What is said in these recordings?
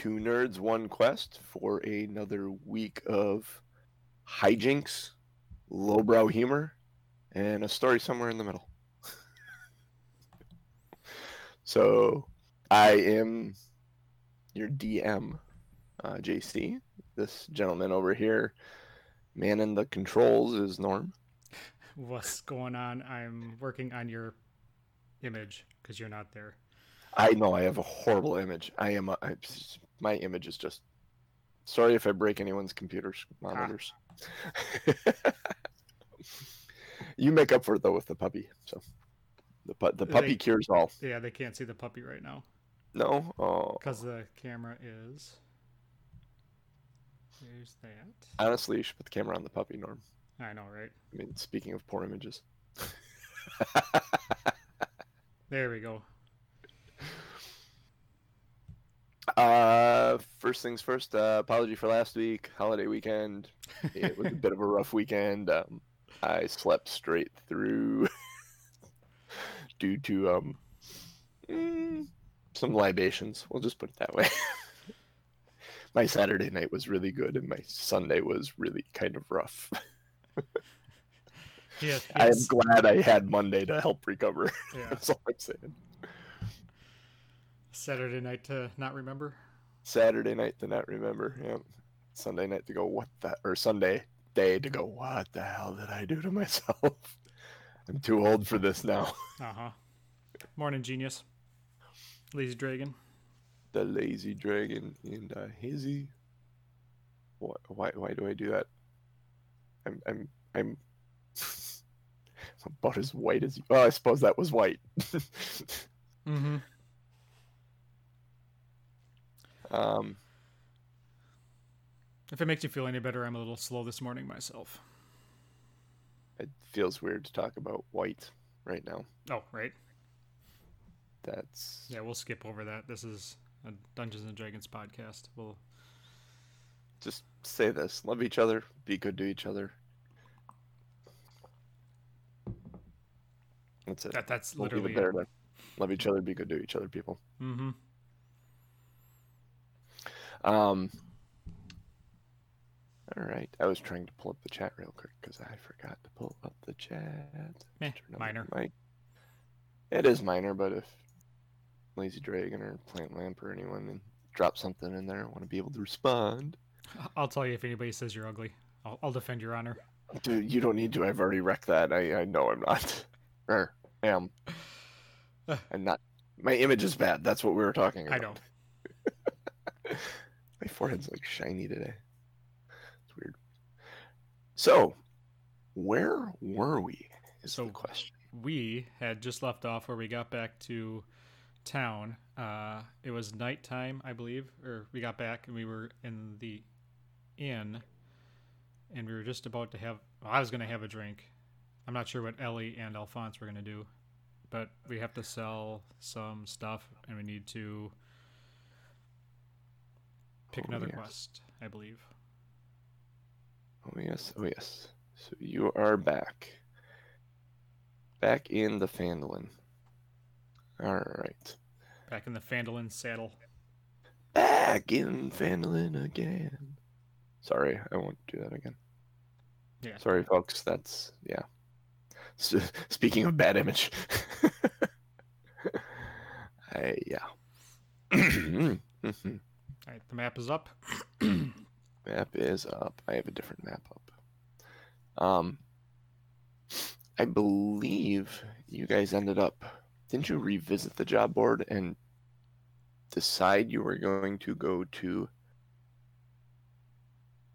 Two nerds, one quest for another week of hijinks, lowbrow humor, and a story somewhere in the middle. so, I am your DM, uh, JC. This gentleman over here, man in the controls, is Norm. What's going on? I'm working on your image because you're not there. I know I have a horrible image. I am. A, I, my image is just. Sorry if I break anyone's computers monitors. Ah. you make up for it though with the puppy. So the pu- the puppy They- cures all. Yeah, they can't see the puppy right now No. Oh. because the camera is. There's that. Honestly, you should put the camera on the puppy, Norm. I know, right? I mean, speaking of poor images. There we go. Uh, first things first. Uh, apology for last week. Holiday weekend. It was a bit of a rough weekend. Um, I slept straight through due to um mm, some libations. We'll just put it that way. my Saturday night was really good, and my Sunday was really kind of rough. Yeah, I am glad I had Monday to help recover. yeah. That's all I'm saying. Saturday night to not remember. Saturday night to not remember. Yeah. Sunday night to go, what the, or Sunday day to go, what the hell did I do to myself? I'm too old for this now. Uh huh. Morning, genius. Lazy Dragon. The lazy dragon and uh, Hizzy. Why, why, why do I do that? I'm, I'm, I'm about as white as you. Well, I suppose that was white. Mm-hmm. Um, If it makes you feel any better, I'm a little slow this morning myself. it feels weird to talk about white right now. Oh, right. That's Yeah, we'll skip over that. This is a Dungeons and Dragons podcast. We'll just say this: love each other, be good to each other. That's it. that that's We'll literally it there. Then. Love each other, be good to each other, people. Mm-hmm. Um. All right, I was trying to pull up the chat real quick because I forgot to pull up the chat. Meh, minor. mic. It is minor, but if Lazy Dragon or Plant Lamp or anyone drop something in there, I want to be able to respond. I'll tell you if anybody says you're ugly. I'll, I'll defend your honor. Dude, you don't need to. I've already wrecked that. I, I know I'm not. Or am. I'm not. My image is bad. That's what we were talking about. I know. My forehead's like shiny today. It's weird. So, where were we? Is So- the question. We had just left off where we got back to town. Uh, it was nighttime, I believe, or we got back and we were in the inn, and we were just about to have. Well, I was going to have a drink. I'm not sure what Ellie and Alphonse were going to do, but we have to sell some stuff, and we need to pick Oh, another yes. quest, I believe. Oh yes, oh yes. So you are back. Back in the Phandalin. All right. Back in the Phandalin saddle. Back in Phandalin again. Sorry, I won't do that again. Yeah. Sorry, folks. That's yeah. S- speaking of bad image, I yeah. Hmm, hmm, hmm. All right, the map is up. map is up. I have a different map up. Um, I believe you guys ended up. Didn't you revisit the job board and decide you were going to go to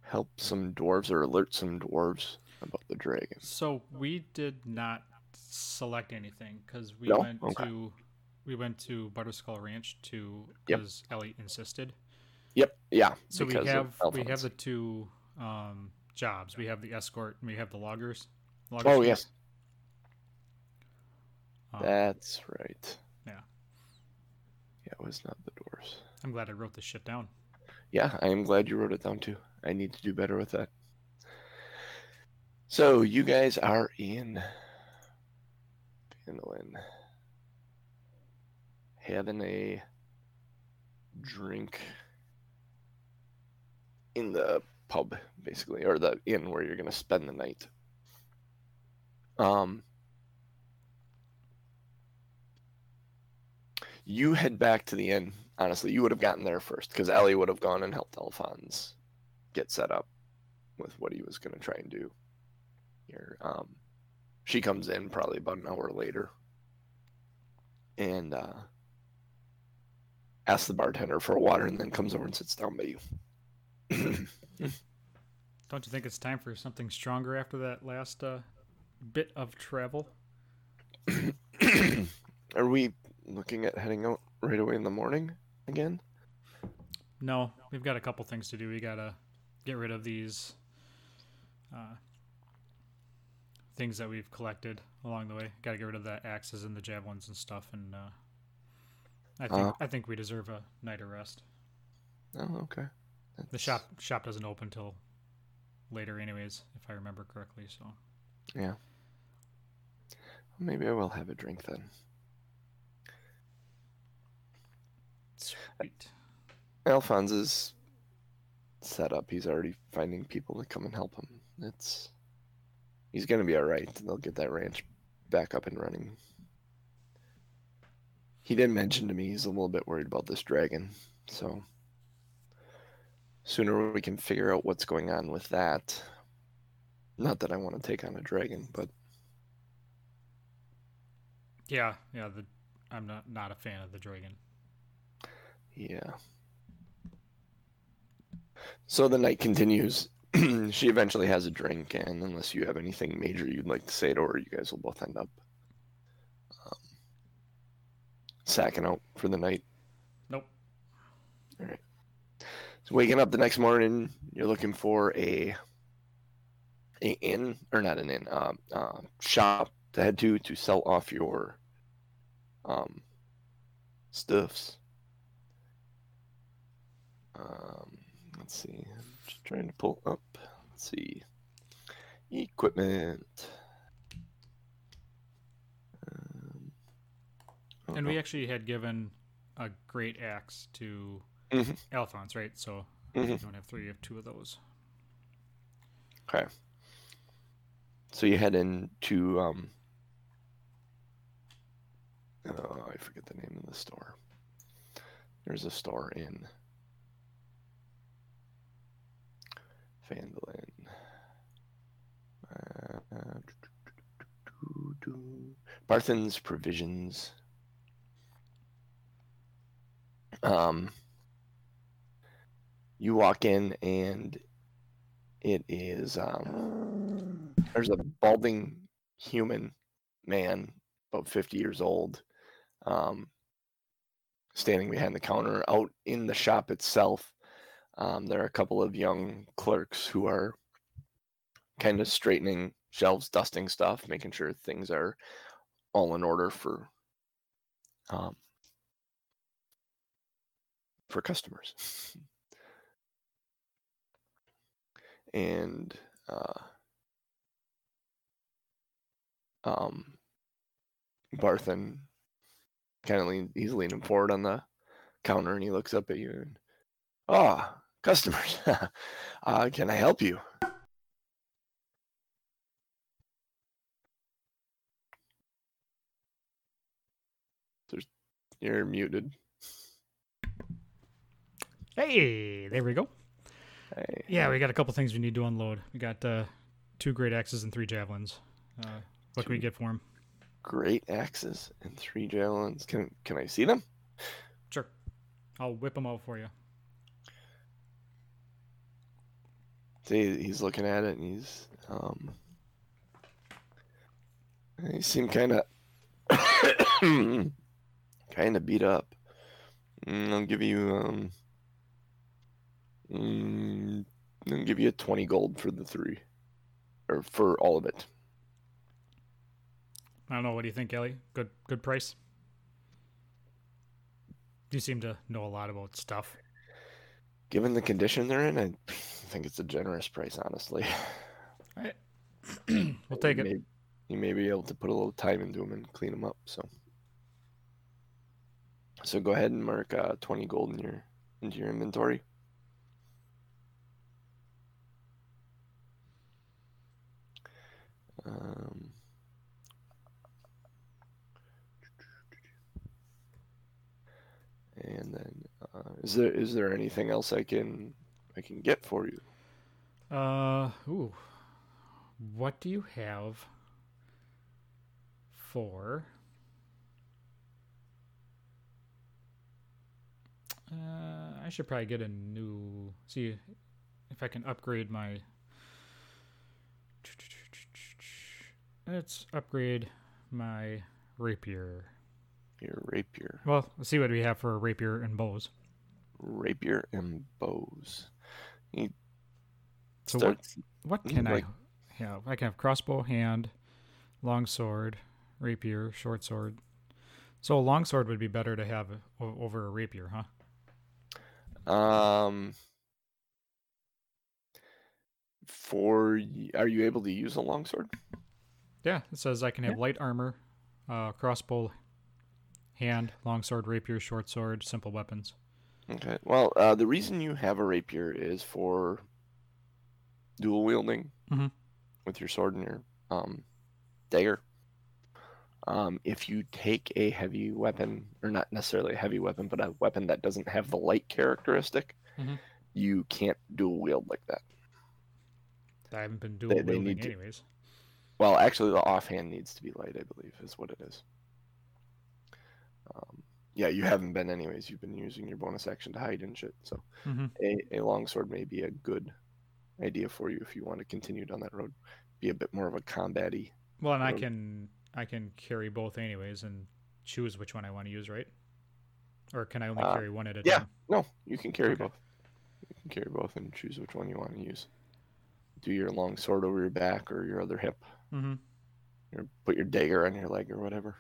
help some dwarves or alert some dwarves about the dragon? So we did not select anything because we No? went Okay. to we went to Butterskull Ranch to Yep. because Ellie insisted. Yep. Yeah. So we have we have the two um, jobs. We have the escort and we have the loggers. loggers Oh yes, Um, that's right. Yeah. Yeah, it was not the dwarves. I'm glad I wrote this shit down. Yeah, I am glad you wrote it down too. I need to do better with that. So you guys are in Finland, having a drink in the pub, basically, or the inn where you're gonna spend the night. Um, you head back to the inn. Honestly, you would have gotten there first because Ellie would have gone and helped Alphonse get set up with what he was gonna try and do. Here, um, she comes in probably about an hour later, and uh, asks the bartender for a water, and then comes over and sits down by you. Don't you think it's time for something stronger after that last uh, bit of travel? Are we looking at heading out right away in the morning again? No, we've got a couple things to do. We gotta get rid of these uh, things that we've collected along the way. Gotta get rid of the axes and the javelins and stuff. And uh, I think Uh. I think we deserve a night of rest. Oh, okay. The shop shop doesn't open till later, anyways, if I remember correctly. So Yeah. Maybe I will have a drink then. sweet. Alphonse is set up. He's already finding people to come and help him. It's he's gonna be all right. They'll get that ranch back up and running. He didn't mention to me he's a little bit worried about this dragon, so sooner we can figure out what's going on with that. Not that I want to take on a dragon, but Yeah, yeah. The I'm not not a fan of the dragon. Yeah. So the night continues. she eventually has a drink, and unless you have anything major you'd like to say to her, you guys will both end up um, sacking out for the night. Nope. All right. So waking up the next morning, you're looking for a a inn or not an inn, uh, uh, shop to head to to sell off your um stuffs. Um, let's see. I'm just trying to pull up. Let's see. Equipment. Um, oh, And no. we actually had given a great axe to Mhm. Alphonse, right? So Mhm. we don't have three, you have two of those. Okay. So you head into um oh, I forget the name of the store. There's a store in Phandalin. Uh, Barthen's Provisions. Um, you walk in and it is um, there's a balding human man about 50 years old um, standing behind the counter out in the shop itself. Um, there are a couple of young clerks who are kind of straightening shelves dusting stuff making sure things are all in order for um, for customers and uh, um, Barthen kind of lean, he's leaning forward on the counter and he looks up at you and, ah, customers, uh, can I help you? You're muted. Hey, there we go. Hey. Yeah, we got a couple things we need to unload. We got uh, two great axes and three javelins. Uh, what can we get for him? Great axes and three javelins. Can can I see them? Sure. I'll whip them out for you. See, he's looking at it and he's um he seemed kind of kind of beat up. Mm, I'll give you um mm, I'll give you a 20 gold for the three or for all of it. I don't know. What do you think, Ellie? Good, good price. You seem to know a lot about stuff. Given the condition they're in, I think it's a generous price, honestly. we'll take you it. May, you may be able to put a little time into them and clean them up. So, So go ahead and mark uh, 20 gold in your into your inventory. Um, and then, uh, is there is there anything else I can I can get for you? Uh, ooh. What do you have for? Uh, I should probably get a new. See if I can upgrade my. Let's upgrade my rapier. Your rapier, Well, let's see what we have for rapier and bows. rapier and bows. You So start what what can like- I have? I can have crossbow, hand, long sword, rapier, short sword. So a long sword would be better to have over a rapier, huh? Um, for are you able to use a longsword? Yeah, it says I can have Yeah. light armor, uh, crossbow, hand, longsword, rapier, short sword, simple weapons. Okay. Well, uh, the reason you have a rapier is for dual wielding Mhm. with your sword and your um, dagger. Um, if you take a heavy weapon, or not necessarily a heavy weapon, but a weapon that doesn't have the light characteristic, Mhm. you can't dual wield like that. I haven't been dual They- they wielding to- anyways. Well, actually, the offhand needs to be light, I believe, is what it is. Um, yeah, you haven't been anyways. You've been using your bonus action to hide and shit. So hmm a, a longsword may be a good idea for you if you want to continue down that road. Be a bit more of a combat-y. Well, and I can I can carry both anyways and choose which one I want to use, right? Or can I only Uh, carry one at a yeah. time? Yeah, no, you can carry Okay. both. You can carry both and choose which one you want to use. Do your long sword over your back or your other hip. Mm-hmm. Or put your dagger on your leg or whatever.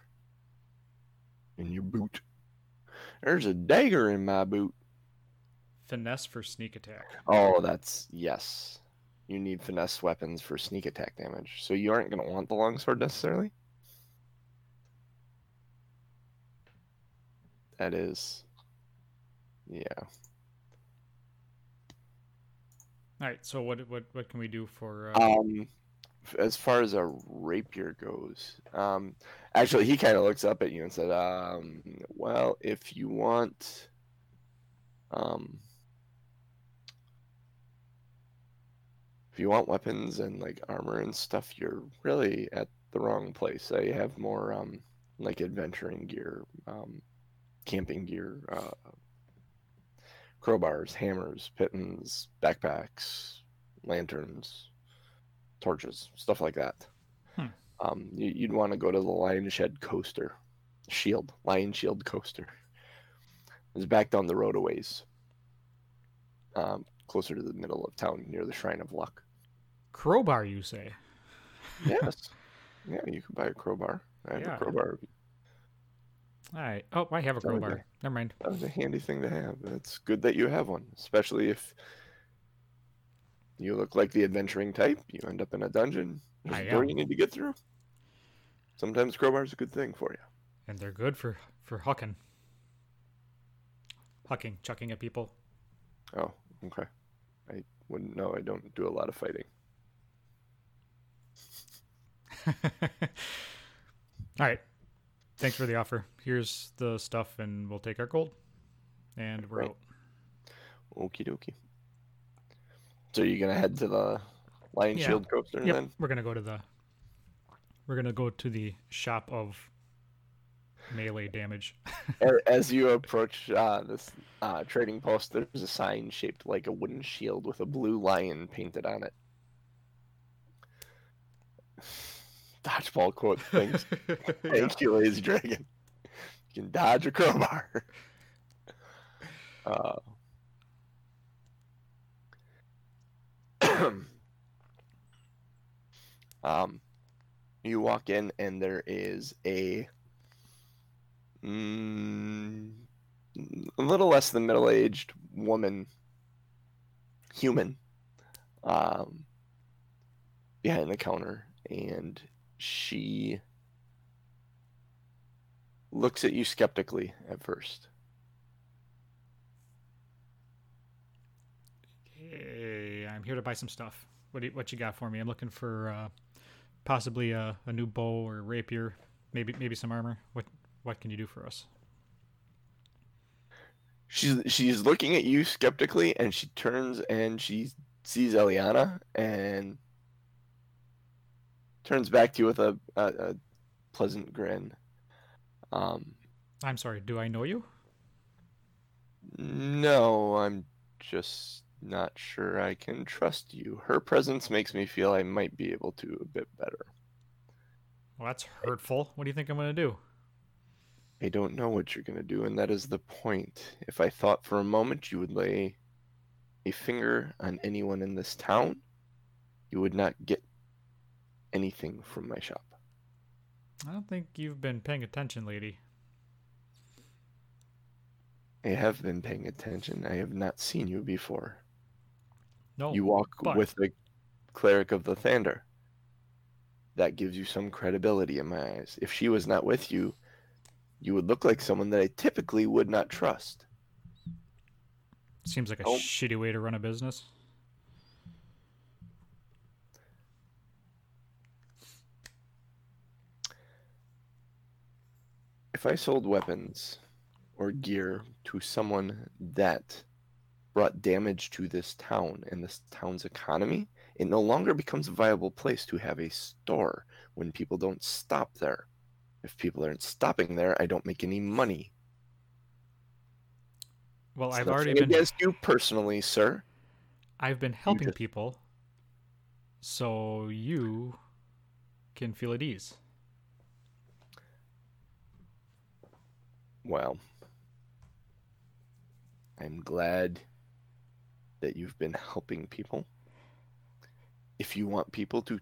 In your boot. There's a dagger in my boot. Finesse for sneak attack. Oh, that's yes. You need finesse weapons for sneak attack damage. So you aren't going to want the longsword necessarily. That is, yeah. All right. So what what what can we do for? Uh, Um, as far as a rapier goes, um, actually, he kind of looks up at you and said, um, "Well, if you want, um, if you want weapons and like armor and stuff, you're really at the wrong place. I have more um, like adventuring gear, um, camping gear, uh, crowbars, hammers, pitons, backpacks, lanterns, torches, stuff like that. Hmm. Um, you, you'd want to go to the Lion Shed Coster, Shield, Lionshield Coster. It's back down the road a ways, um, closer to the middle of town near the Shrine of Luck. crowbar, you say? Yes. yeah, you could buy a crowbar. I have Yeah. a crowbar. All right. Oh, I have a crowbar. Never mind. That was a handy thing to have. It's good that you have one, especially if you look like the adventuring type. You end up in a dungeon. There's door you need to get through. Sometimes crowbar's a good thing for you. And they're good for for hucking, hucking, chucking at people. Oh, okay. I wouldn't know. I don't do a lot of fighting. All right. Thanks for the offer. Here's the stuff, and we'll take our gold. And we're Right. out. Okie dokie. So you're gonna head to the Lion Yeah. Shield Coster Yep. then? We're gonna go to the. We're gonna go to the shop of melee damage. As you approach uh, this uh, trading post, there's a sign shaped like a wooden shield with a blue lion painted on it. Dodgeball quote things. Thank you, Lazy Dragon. You can dodge a crowbar. Uh, um, you walk in and there is a mm, a little less than middle-aged woman, human, um, behind the counter, and she looks at you skeptically at first here to buy some stuff. What do you, what you got for me? I'm looking for uh, possibly a, a new bow or rapier, maybe maybe some armor. What what can you do for us? She's she's looking at you skeptically, and she turns and she sees Eliana and turns back to you with a, a, a pleasant grin. Um, I'm sorry. Do I know you? no, I'm just not sure I can trust you. Her presence makes me feel I might be able to a bit better. Well, that's hurtful. What do you think I'm going to do? I don't know what you're going to do, and that is the point. If I thought for a moment you would lay a finger on anyone in this town, you would not get anything from my shop. I don't think you've been paying attention, lady. I have been paying attention. I have not seen you before. No. you walk but- with the cleric of Lathander. That gives you some credibility in my eyes. If she was not with you, you would look like someone that I typically would not trust. Seems like a Oh. shitty way to run a business. If I sold weapons or gear to someone that brought damage to this town and this town's economy, it no longer becomes a viable place to have a store when people don't stop there. If people aren't stopping there, I don't make any money. Well, It's I've already been against you personally, sir. I've been helping just- people, so you can feel at ease. Well, I'm glad that you've been helping people. If you want people to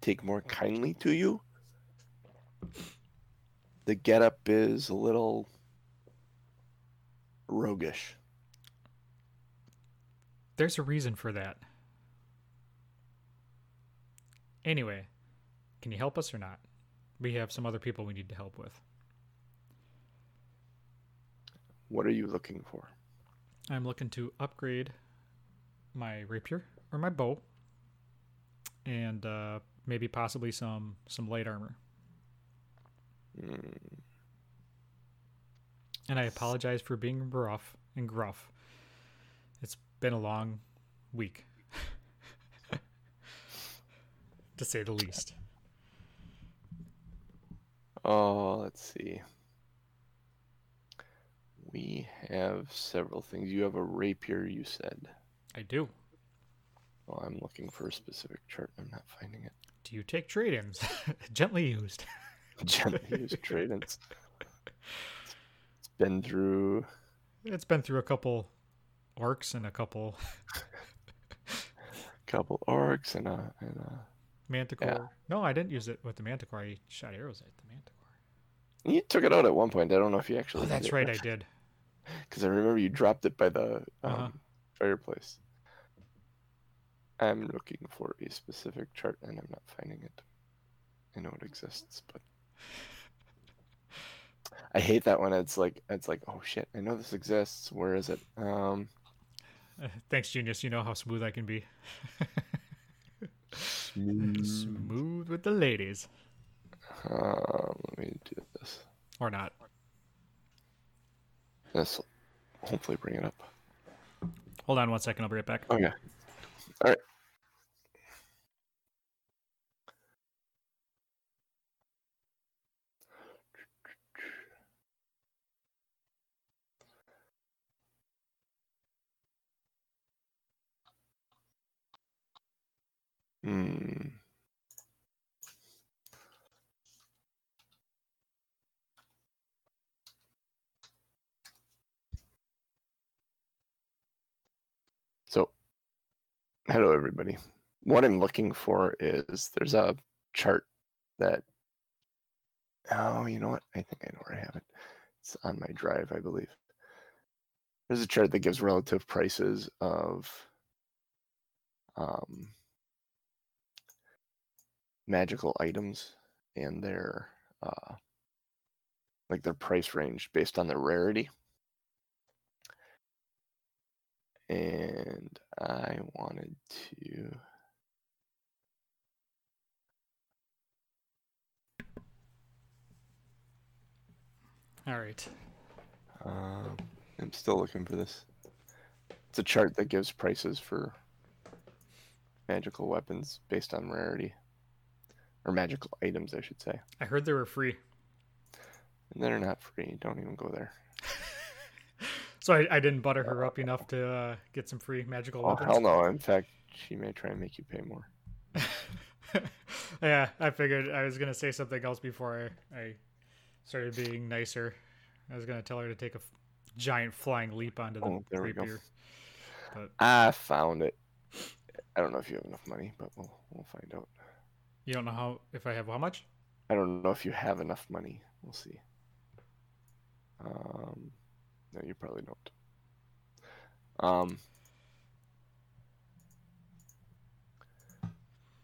take more kindly to you, the getup is a little roguish. There's a reason for that. Anyway, can you help us or not? We have some other people we need to help with. What are you looking for? I'm looking to upgrade my rapier or my bow, and uh, maybe possibly some some light armor. Hmm, And I apologize for being rough and gruff. It's been a long week, to say the least. Oh, let's see. We have several things. You have a rapier, you said. I do. Well, I'm looking for a specific chart. And I'm not finding it. Do you take trade-ins? Gently used. Gently used trade-ins. It's been through It's been through a couple orcs and a couple a couple orcs and a and a. manticore. No, I didn't use it with the manticore. I shot arrows at the manticore. You took it out at one point. I don't know if you actually. Oh, that's right, I did. Because I remember you dropped it by the um, Uh-huh. Fireplace. I'm looking for a specific chart and I'm not finding it. I know it exists, but I hate that when it's like it's like oh shit, I know this exists. Where is it? Um, Uh, thanks, genius. You know how smooth I can be. Smooth with the ladies, uh, let me do this. or not. This will hopefully bring it up. Hold on one second. I'll be right back. Okay. All right. Hmm. So, hello everybody. What I'm looking for is there's a chart that. Oh, you know what? I think I know where I have it. It's on my drive, I believe. There's a chart that gives relative prices of um, magical items and their uh, like their price range based on their rarity. And I wanted to. All right. Um, I'm still looking for this. It's a chart that gives prices for magical weapons based on rarity, or magical items, I should say. I heard they were free. And they're not free. Don't even go there. So I, I didn't butter her up enough to uh, get some free magical Oh weapons. hell no! In fact, she may try and make you pay more. yeah, I figured I was gonna say something else before I, I started being nicer. I was gonna tell her to take a f- giant flying leap onto the Oh, there we go. But I found it. I don't know if you have enough money, but we'll we'll find out. you don't know how if I have how much? I don't know if you have enough money. We'll see. Um, no, you probably don't. Um,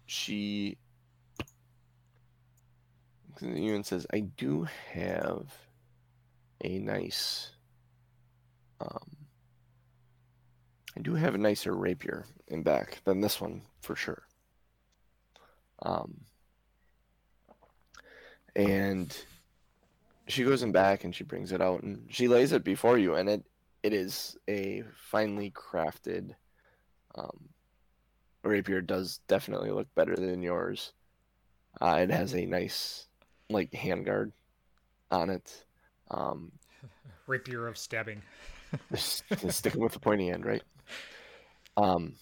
she even says, "I do have a nice, um, I do have a nicer rapier in back than this one for sure." Um, and she goes in back and she brings it out and she lays it before you and it it is a finely crafted um rapier. Does definitely look better than yours. Uh, it has a nice like handguard on it. Um Rapier of stabbing. sticking with the pointy end right? Um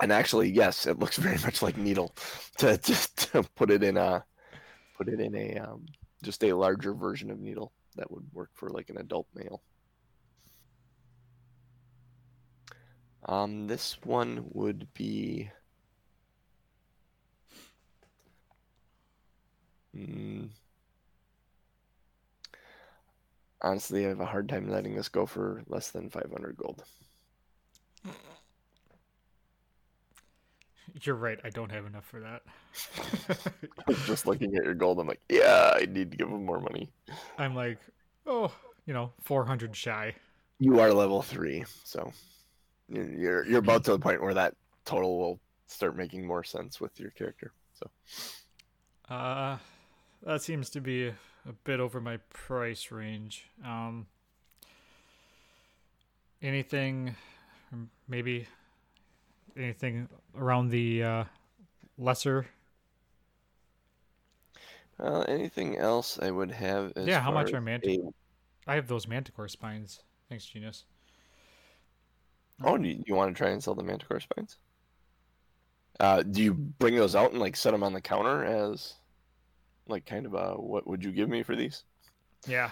and actually yes it looks very much like needle to just to put it in a put it in a um just a larger version of needle that would work for like an adult male. Um this one would be Mm. honestly i have a hard time letting this go for less than 500 gold You're right. I don't have enough for that. just looking at your gold, I'm like, yeah, I need to give him more money. I'm like, oh, you know, 400 shy. You are level three, so you're you're you're about to the point where that total will start making more sense with your character. So Uh, that seems to be a, a bit over my price range. Um, anything, maybe anything around the uh, lesser? uh, anything else I would have? As Yeah, how much are as mantic- a- I have those manticore spines. Thanks, Genius. Oh, do you, you want to try and sell the manticore spines? Uh, do you bring those out and like set them on the counter as like kind of a what would you give me for these? Yeah,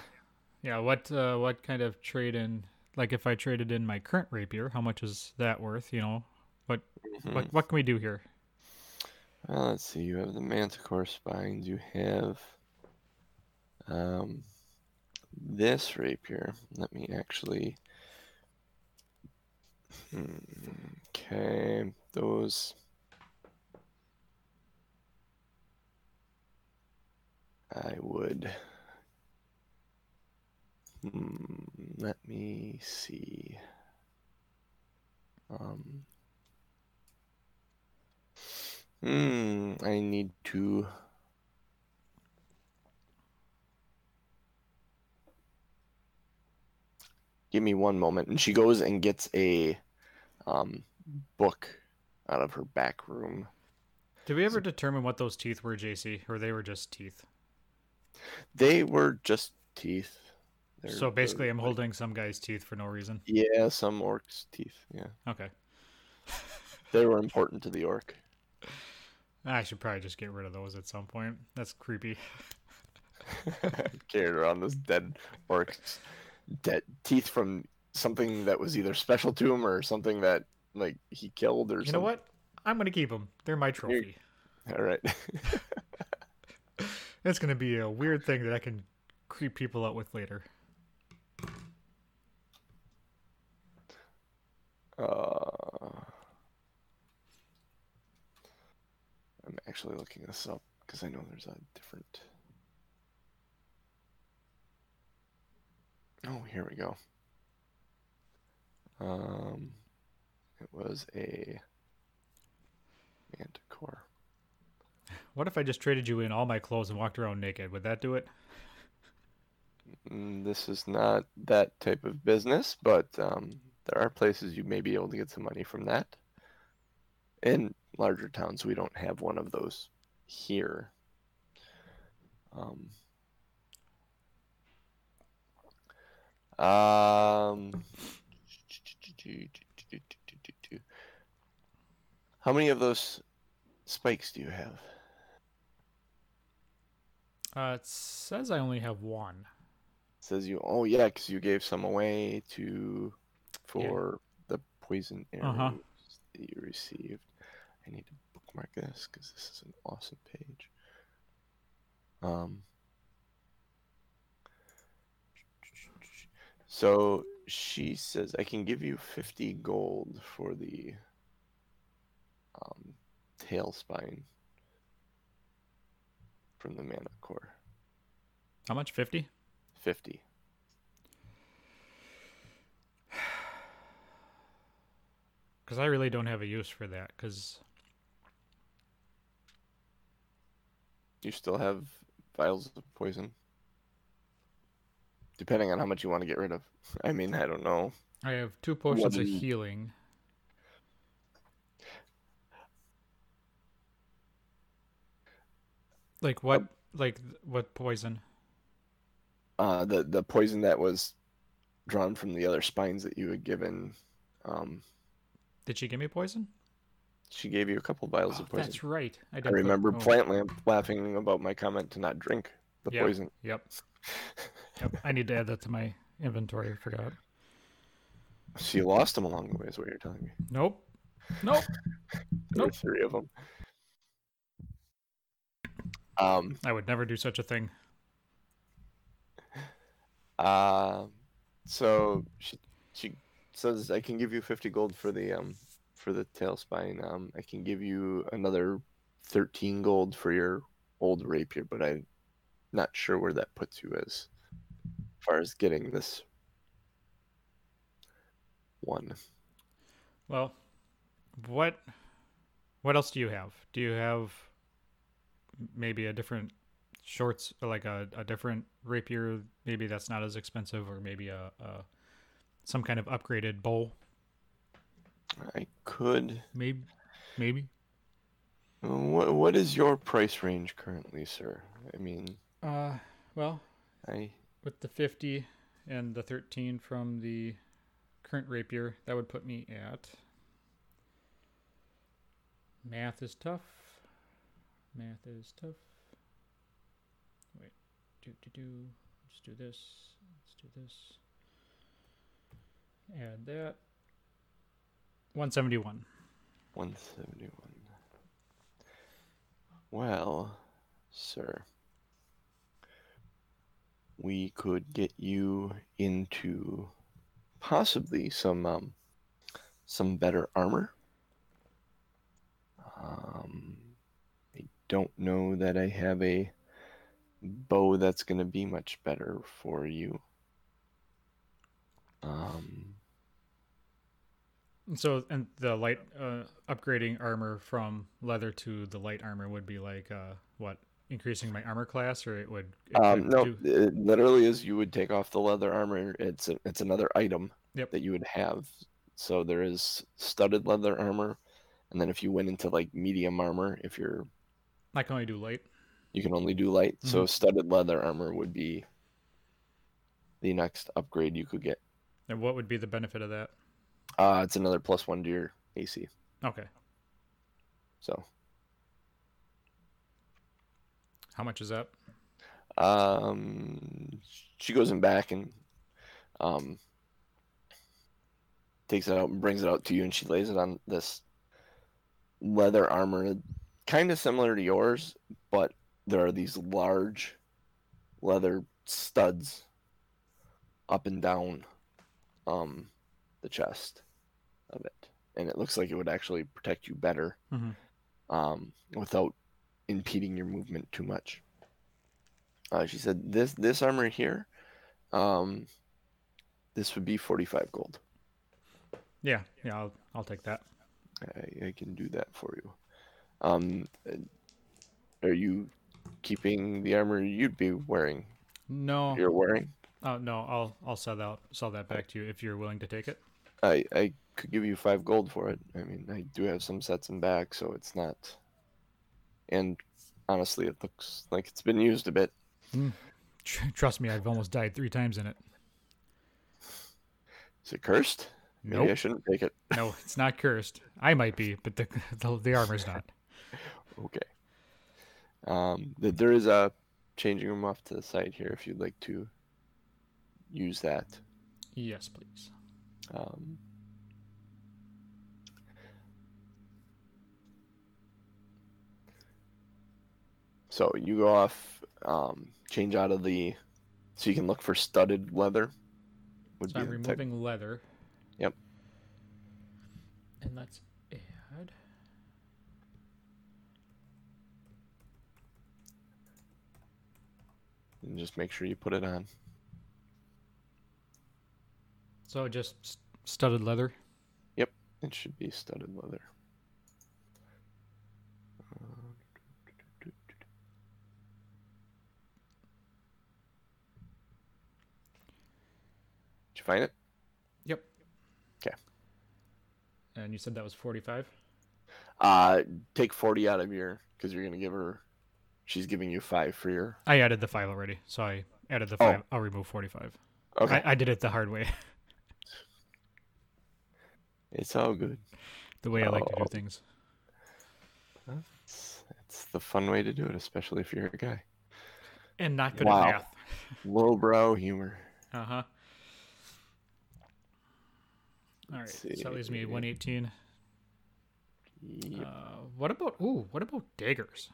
yeah. What uh, what kind of trade in? Like, if I traded in my current rapier, how much is that worth? You know, Mhm. what what can we do here? Well, let's see. You have the manticore spines. You have um, this rapier. Let me actually. Hmm, Okay, those. I would. Hmm, let me see. Um. Hmm, I need to. Give me one moment. And she goes and gets a um, book out of her back room. Did we ever determine what those teeth were, JC, or they were just teeth? They were just teeth. They're- so basically, I'm like- holding some guy's teeth for no reason. Yeah, some orcs' teeth. Yeah, Okay, they were important to the orc. I should probably just get rid of those at some point. That's creepy. Carried around this dead orc's dead teeth from something that was either special to him or something that like he killed or You know what? I'm gonna keep them. They're my trophy. All right. It's gonna be a weird thing that I can creep people out with later. Uh, I'm actually looking this up because I know there's a different. Oh, here we go. Um, it was a manticore. What if I just traded you in all my clothes and walked around naked? Would that do it? Mm, This is not that type of business, but um, there are places you may be able to get some money from that. In larger towns, we don't have one of those here. Um, um, how many of those spikes do you have? Uh, it says I only have one. says you oh yeah because you gave some away to for the poison arrows Uh-huh. that you received i need to bookmark this because this is an awesome page um so she says i can give you 50 gold for the um tail spine from the mana core How much? 50? 50 Because I really don't have a use for that. Because You still have vials of poison. Depending on how much you want to get rid of. I mean, I don't know. I have two potions of healing. Like what? Like what poison? Uh, the the poison that was drawn from the other spines that you had given. Um, Did she give me poison? She gave you a couple vials Oh, of poison. that's right. I, I put- remember oh, Plant Lamp laughing about my comment to not drink the Yeah. poison. Yep. Yep. I need to add that to my inventory. I forgot. So you lost them along the way, is what you're telling me. Nope. Nope. Nope. three of them. Um, I would never do such a thing. Uh, so she she says I can give you fifty gold for the um for the tail spine. Um, I can give you another thirteen gold for your old rapier, but I'm not sure where that puts you as far as getting this one. Well, what what else do you have? Do you have maybe a different shorts like a, a different rapier maybe that's not as expensive or maybe a, a some kind of upgraded bow I could. maybe. Maybe What what is your price range currently, sir? I mean, uh well I with the 50 and the 13 from the current rapier that would put me at math is tough. Math is tough. Wait do do do. Let's do this. Let's do this. Add that 171 171. Well, sir, we could get you into possibly some um, some better armor. Um, I don't know that I have a bow that's going to be much better for you. Um, And so and the light uh, upgrading armor from leather to the light armor would be like uh what increasing my armor class or it would it Um, no, do- it literally is you would take off the leather armor. It's a, it's another item Yep. that you would have. So there is studded leather armor, and then if you went into like medium armor, if you're I can only do light. you can only do light. So Mhm. studded leather armor would be the next upgrade you could get. And what would be the benefit of that? Uh it's another plus one to your AC. Okay. So How much is that? Um, she goes in back and um, takes it out and brings it out to you, and she lays it on this leather armor, kind of similar to yours, but there are these large leather studs up and down um, the chest of it, and it looks like it would actually protect you better Mhm. um, without impeding your movement too much. Uh, she said, "This this armor here, um, this would be forty five gold." Yeah, yeah, I'll I'll take that. I, I can do that for you. Um, are you keeping the armor you'd be wearing? No, You're wearing. oh no, I'll I'll sell that sell that back to you if you're willing to take it. I I could give you five gold for it. I mean, I do have some sets in back, so it's not. And honestly, it looks like it's been used a bit. Tr- Trust me, I've almost died three times in it. Is it cursed? Maybe I shouldn't take it. No, it's not cursed. I might be, but the the, the armor's not. Okay. Um, th- there is a changing room off to the side here if you'd like to use that. Yes, please. Um, so you go off, um, change out of the, so you can look for studded leather. Would So I'm the type- removing leather. Yep. And let's add. and just make sure you put it on. So just studded leather. Yep, it should be studded leather. Find it? Yep. Okay. And you said that was 45? Uh, take 40 out of your, because you're going to give her, she's giving you five for your. I added the 5 already. So I added the Oh. 5. I'll remove 45. Okay. I, I did it the hard way, It's all good. the way I like to do Oh. things. It's, it's the fun way to do it, especially if you're a guy. And not good Wow. at math. Low Lowbrow humor. Uh huh. All right. So that leaves me 118. Yep. Uh, what about ooh? What about daggers?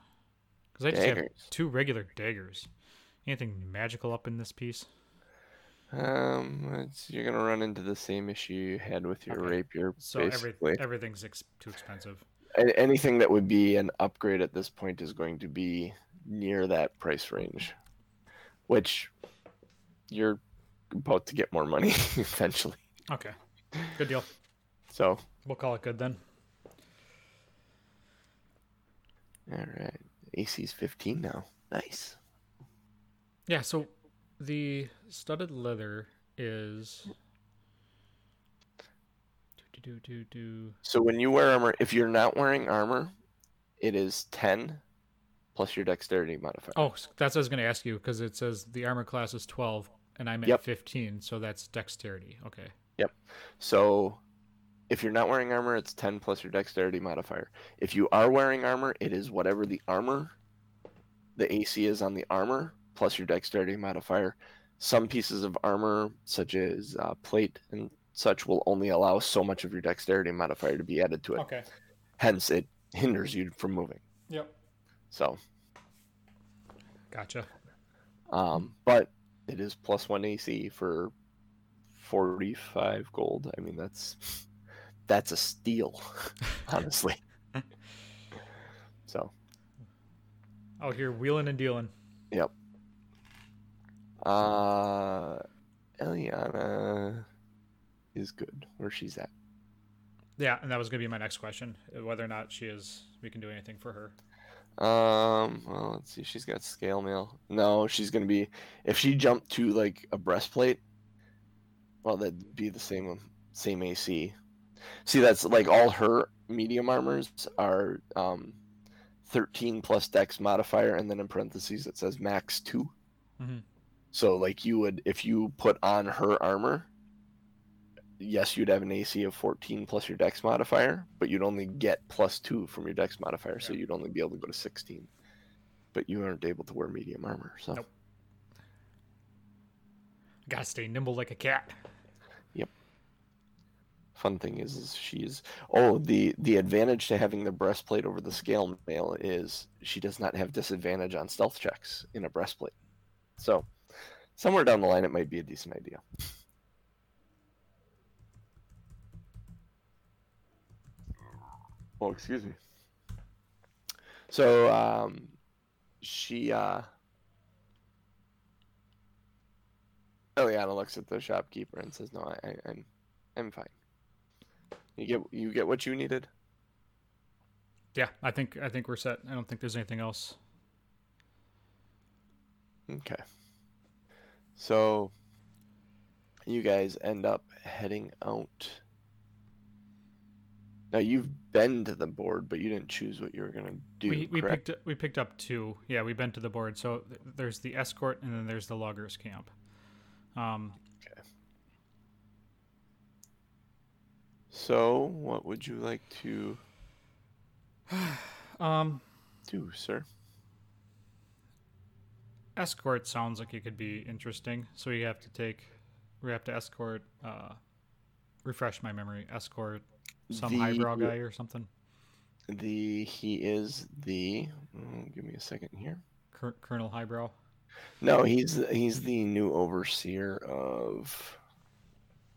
Because I just have two regular daggers. Anything magical up in this piece? Um, it's, you're gonna run into the same issue you had with your Okay. rapier. So every, everything's ex- too expensive. A- anything that would be an upgrade at this point is going to be near that price range, which you're about to get more money eventually. Okay. Good deal. So, We'll call it good then. all right, AC's 15 now. Nice. Yeah. So the studded leather is. Do do do do. So when you wear armor, if you're not wearing armor, it is 10 plus your dexterity modifier. Oh, that's what I was going to ask you because it says the armor class is 12 and I'm at Yep. 15, so that's dexterity. Okay. So if you're not wearing armor, it's 10 plus your dexterity modifier. If you are wearing armor, it is whatever the armor, the AC is on the armor, plus your dexterity modifier. Some pieces of armor, such as uh, plate and such, will only allow so much of your dexterity modifier to be added to it. Okay. Hence, it hinders you from moving. Yep. So, Gotcha. um, but it is plus one AC for 45 gold. I mean, that's that's a steal, honestly. so, Out here wheeling and dealing. Yep. Uh, Eliana is good where she's at. Yeah, and that was going to be my next question whether or not she is, we can do anything for her. Um, well, let's see. She's got scale mail. No, she's gonna be if she jumped to like a breastplate. Well, that'd be the same same AC. See, that's like all her medium armors are um, thirteen plus Dex modifier, and then in parentheses it says max 2 Mhm. So, like you would if you put on her armor. Yes, you'd have an AC of 14 plus your Dex modifier, but you'd only get plus two from your Dex modifier, so you'd only be able to go to 16 but you aren't able to wear medium armor. So Nope. Gotta stay nimble like a cat. Fun thing is, is she's oh the the advantage to having the breastplate over the scale mail is she does not have disadvantage on stealth checks in a breastplate. So somewhere down the line, it might be a decent idea. Oh, excuse me. So um, she uh, Eliana looks at the shopkeeper and says, "No, I, I, I'm, I'm fine." You get you get what you needed. Yeah, I think I think we're set. I don't think there's anything else. Okay. So you guys end up heading out. Now you've been to the board, but you didn't choose what you were gonna do. we we picked up, we picked up two. Yeah, we've been to the board. So th- there's the escort and then there's the loggers camp. Um, So what would you like to um, do, sir? escort sounds like it could be interesting. So we have to take, we have to escort. Uh, refresh my memory. Escort some The- highbrow guy or something. The he is the. mm, give me a second here. Colonel Highbrow. No, he's he's the new overseer of.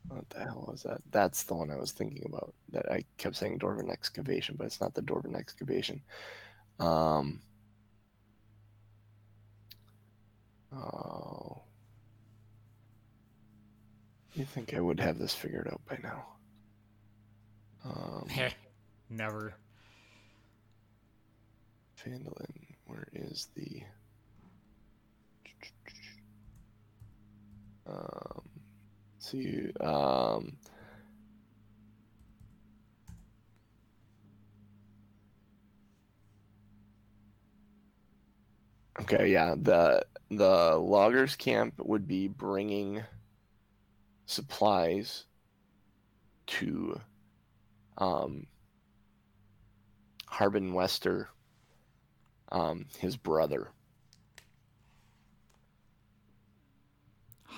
What the hell was that? That's the one I was thinking about. That I kept saying Dwarven excavation, but it's not the Dwarven excavation. Um. Oh. You think I would have this figured out by now? Um, Never. Phandalin, where is the? Um, see, um, okay, yeah, the the loggers camp would be bringing supplies to um Harbin Wester um, his brother.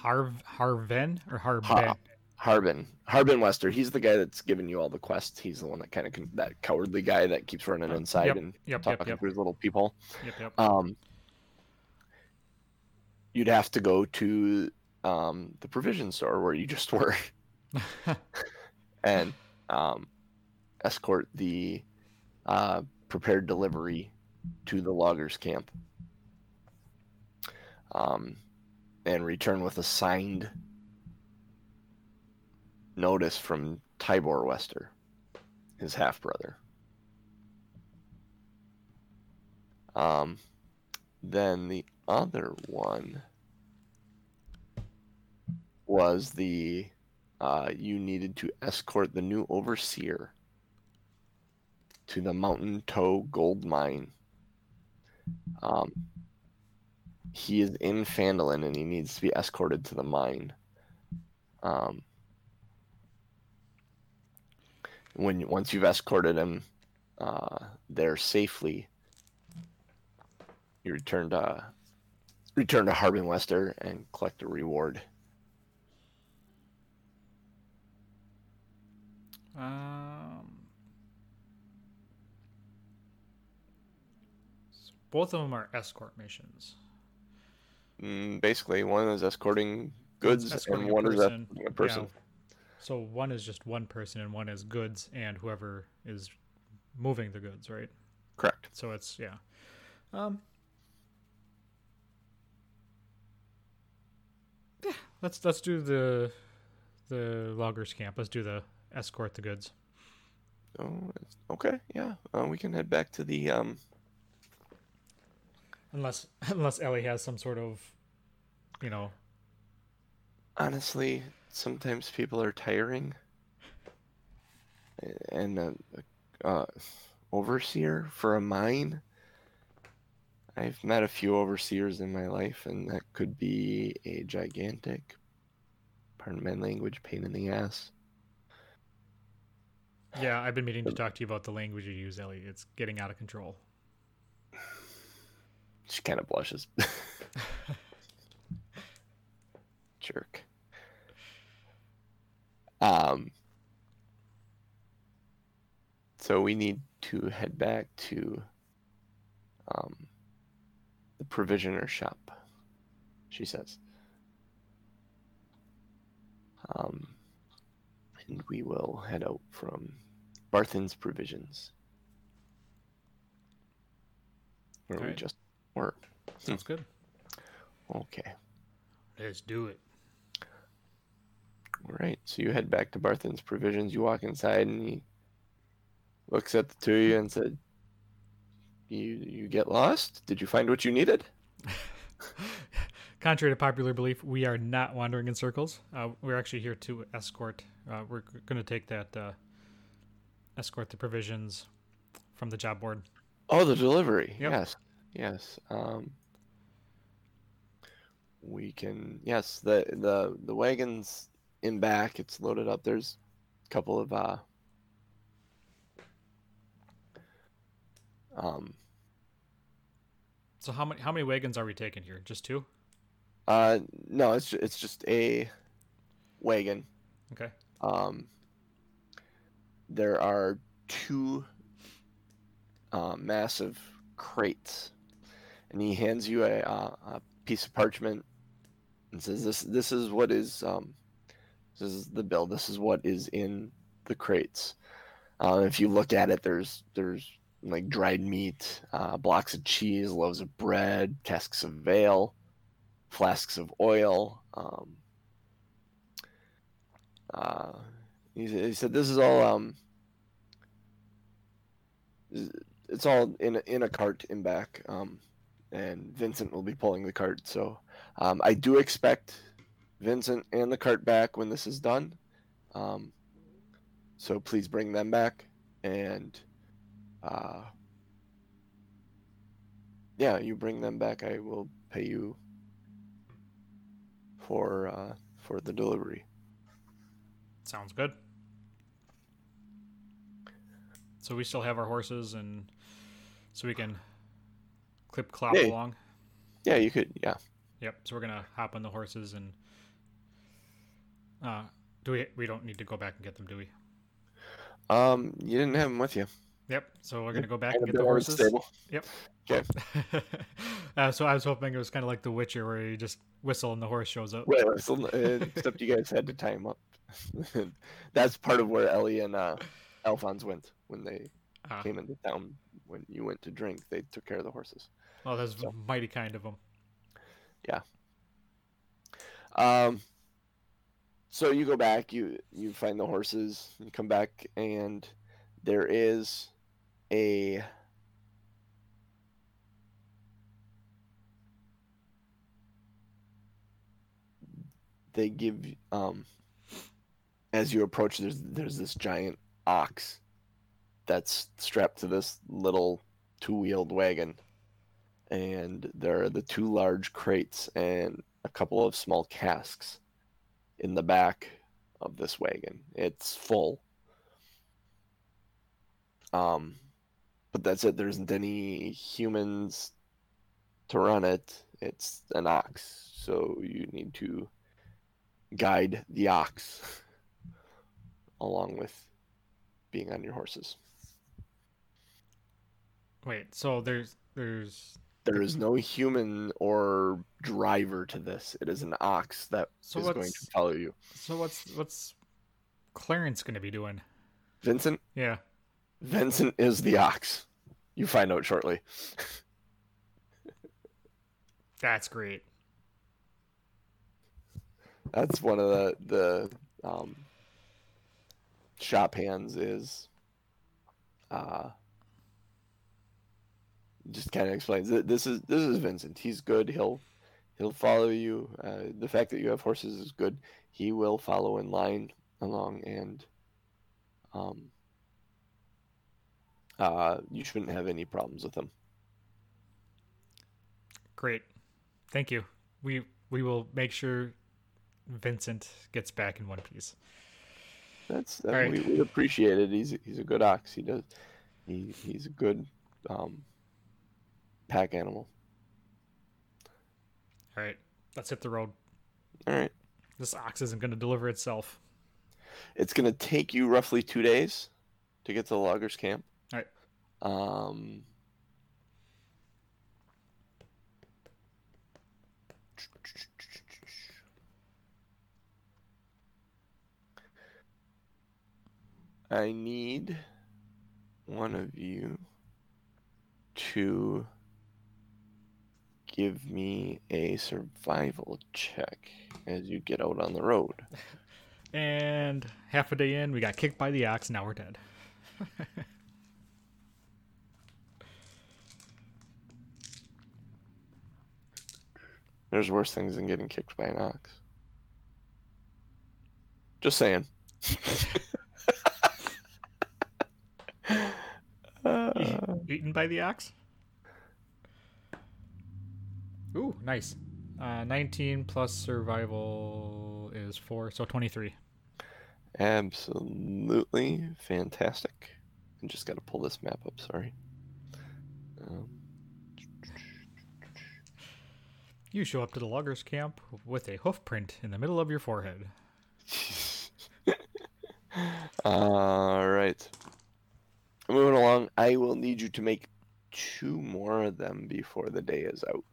Harv Harven or Harben? Ha- Harbin, Harbin Wester. He's the guy that's giving you all the quests. He's the one that kind of con- that cowardly guy that keeps running inside yep, and Yep, talking yep, to his little people. yep, yep. Um, you'd have to go to um, the provision store where you just were and um, escort the uh, prepared delivery to the loggers camp um, and return with a signed notice from Tibor Wester, his half brother. Um, then the other one was the uh, you needed to escort the new overseer to the Mountain Toe Gold Mine. Um, he is in Phandalin and he needs to be escorted to the mine. Um, when once you've escorted him uh, there safely, you return to return to Harbin Wester and collect a reward. Um, s- both of them are escort missions. Mm, basically, one is escorting goods escorting and one is escorting a person. Yeah. So one is just one person, and one is goods, and whoever is moving the goods, right? Correct. So it's yeah. Um. Yeah, let's let's do the the loggers camp. Let's do the escort the goods. Oh, okay, yeah. Uh, we can head back to the um. Unless unless Ellie has some sort of, you know, Honestly, sometimes people are tiring, and uh, uh, overseer for a mine. I've met a few overseers in my life, and that could be a gigantic, pardon my language, pain in the ass. yeah. I've been meaning to talk to you about the language you use, Ellie. It's getting out of control. She kind of blushes. Jerk. Um. So we need to head back to um, the provisioner shop. She says. Um, and we will head out from Barthen's Provisions, where we just were. Sounds good. Okay. Let's do it. All right. So you head back to Barthen's Provisions. You walk inside, and he looks at the two of you and said, "You you get lost? Did you find what you needed?" Contrary to popular belief, we are not wandering in circles. Uh, we're actually here to escort. Uh, we're going to take that uh, escort the provisions from the job board. Oh, the delivery. Yep. Yes. Yes. Um, we can. Yes. The the the wagons in back. It's loaded up. There's a couple of uh. Um. So how many how many wagons are we taking here? Just two? Uh. No. It's ju- it's just a wagon. Okay. Um. There are two uh, massive crates, and he hands you a, uh, a piece of parchment and says, "This this is what is um, this is the bill. This is what is in the crates. Uh, if you look at it, there's there's like dried meat, uh, blocks of cheese, loaves of bread, casks of ale, flasks of oil." Um, uh, he, he said, "This is all um, it's all in a, in a cart in back, um, and Vincent will be pulling the cart. So um, I do expect Vincent and the cart back when this is done. Um, so please bring them back, and uh, yeah, you bring them back. I will pay you for uh, for the delivery. Sounds good. So we still have our horses, and so we can clip clop Yeah. along. Yeah, you could. Yeah. Yep. So we're gonna hop on the horses and. Uh, do we? We don't need to go back and get them, do we? Um, you didn't have them with you. Yep. So we're gonna go back and get the horses. stable. Yep. Okay. uh, so I was hoping it was kind of like The Witcher, where you just whistle and the horse shows up. Right, so, uh, except you guys had to tie him up. That's part of where Ellie and uh, Alphonse went when they Ah, came into town. When you went to drink, they took care of the horses. Oh, that's so- mighty kind of them. Yeah. Um, so you go back, you you find the horses, you come back, and there is a they give um as you approach there's there's this giant ox that's strapped to this little two-wheeled wagon and there are the two large crates and a couple of small casks in the back of this wagon. It's full. Um, but that's it. There isn't any humans to run it. It's an ox, so you need to guide the ox along with being on your horses. Wait, so there's there's There is no human or driver to this. It is an ox that is so going to follow you. so what's what's Clarence gonna be doing? Vincent, Yeah. Vincent is the ox. You find out shortly. That's great. That's one of the the um, shop hands is uh just kind of explains that this is this is Vincent. He's good. He'll he'll follow you. Uh, the fact that you have horses is good. He will follow in line along and um uh you shouldn't have any problems with him. Great. Thank you. We we will make sure Vincent gets back in one piece. That's that, right. we, we appreciate it. He's he's a good ox. He does he he's a good um pack animal. All right. Let's hit the road. All right. This ox isn't going to deliver itself. It's gonna take you roughly two days to get to the loggers camp. All right. Um. I need one of you to give me a survival check as you get out on the road. And half a day in, we got kicked by the ox. Now we're dead. There's worse things than getting kicked by an ox. Just saying. E- Eaten by the ox? Ooh, nice. Uh, 19 plus survival is 4, so 23. Absolutely fantastic. I just got to pull this map up. Sorry. Um, You show up to the loggers camp with a hoof print in the middle of your forehead. all right. Moving along, I will need you to make two more of them before the day is out.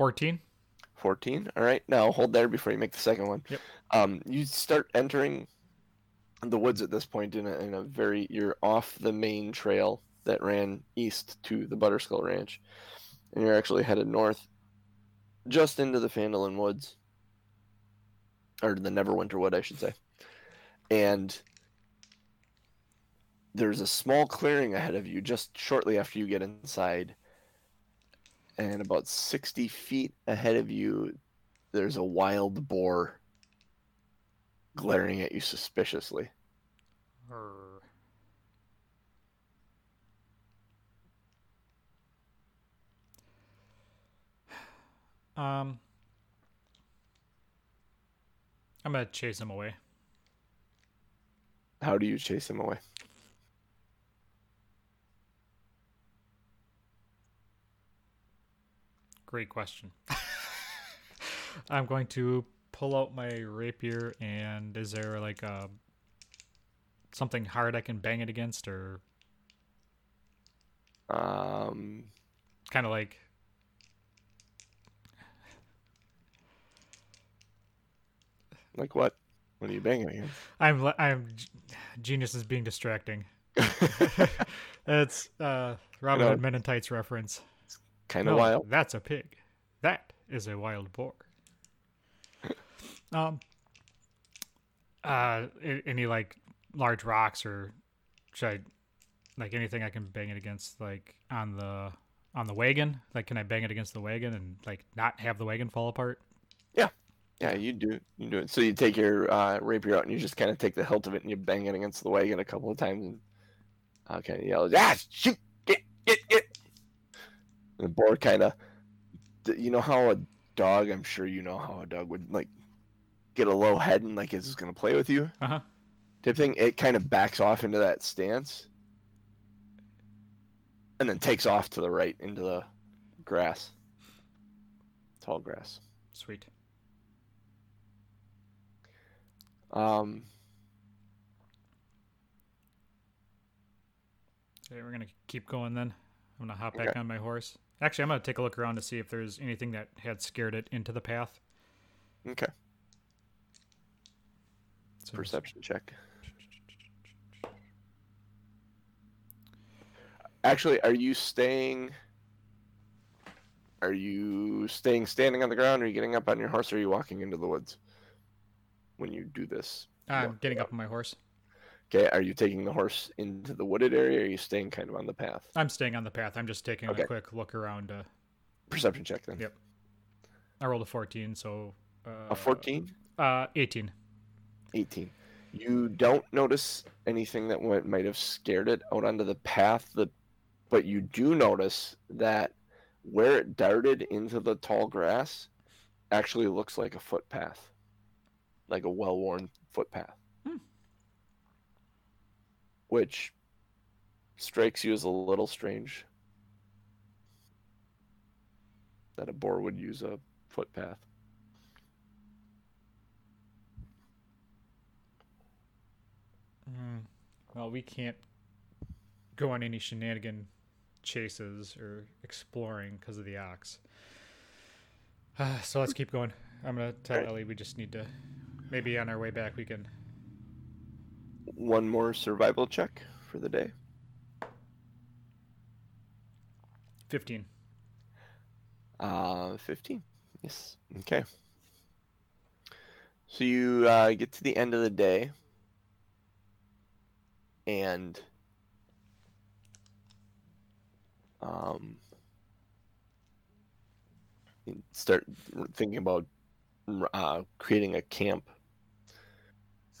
Fourteen. 14 all right. Now hold there before you make the second one. Yep. um you start entering the woods at this point in a, in a very you're off the main trail that ran east to the butterskull ranch. And you're actually headed north just into the Phandalin woods. Or the neverwinter wood i should say. And there's a small clearing ahead of you just shortly after you get inside and about 60 feet ahead of you there's a wild boar glaring at you suspiciously. Um, I'm gonna chase him away. how do you chase him away Great question. I'm going to pull out my rapier, and is there like a something hard I can bang it against, or um kind of like like what what are you banging against I'm I'm genius is being distracting. It's uh Robin Hood Men in Tights reference. Kind of No, wild That's a pig. That is a wild boar. um. Uh, any like large rocks or should I like anything I can bang it against like on the on the wagon? Like, can I bang it against the wagon and like not have the wagon fall apart? yeah yeah, you do you do it so you take your uh, rapier out and you just kind of take the hilt of it and you bang it against the wagon a couple of times and uh, kind of yells ah shoot get get get and the boar kind of you know how a dog i'm sure you know how a dog would like get a low head and like is gonna play with you Uh huh. type thing it kind of backs off into that stance and then takes off to the right into the grass tall grass Sweet. um Okay, we're gonna keep going then. I'm gonna hop back Okay. on my horse. Actually, I'm gonna take a look around to see if there's anything that had scared it into the path. okay. So perception check. Actually are you staying are you staying standing on the ground? Are you getting up on your horse? Or are you walking into the woods when you do this? I'm getting up on my horse. Okay are you taking the horse into the wooded area or are you staying kind of on the path I'm staying on the path. I'm just taking Okay. a quick look around. Uh, perception check then Yep. I rolled a 14, so uh, a 14 Uh, 18. 18 you don't notice anything that went, might have scared it out onto the path the, but you do notice that where it darted into the tall grass actually looks like a footpath like a well-worn footpath Hmm. Which strikes you as a little strange that a boar would use a footpath Mm. Well, we can't go on any shenanigan chases or exploring because of the ox. Uh, so let's keep going. I'm gonna tell Alright. Ellie we just need to. Maybe on our way back we can. One more survival check for the day 15. Uh, 15. Yes. Okay. So you uh, get to the end of the day, and um, start thinking about uh, creating a camp,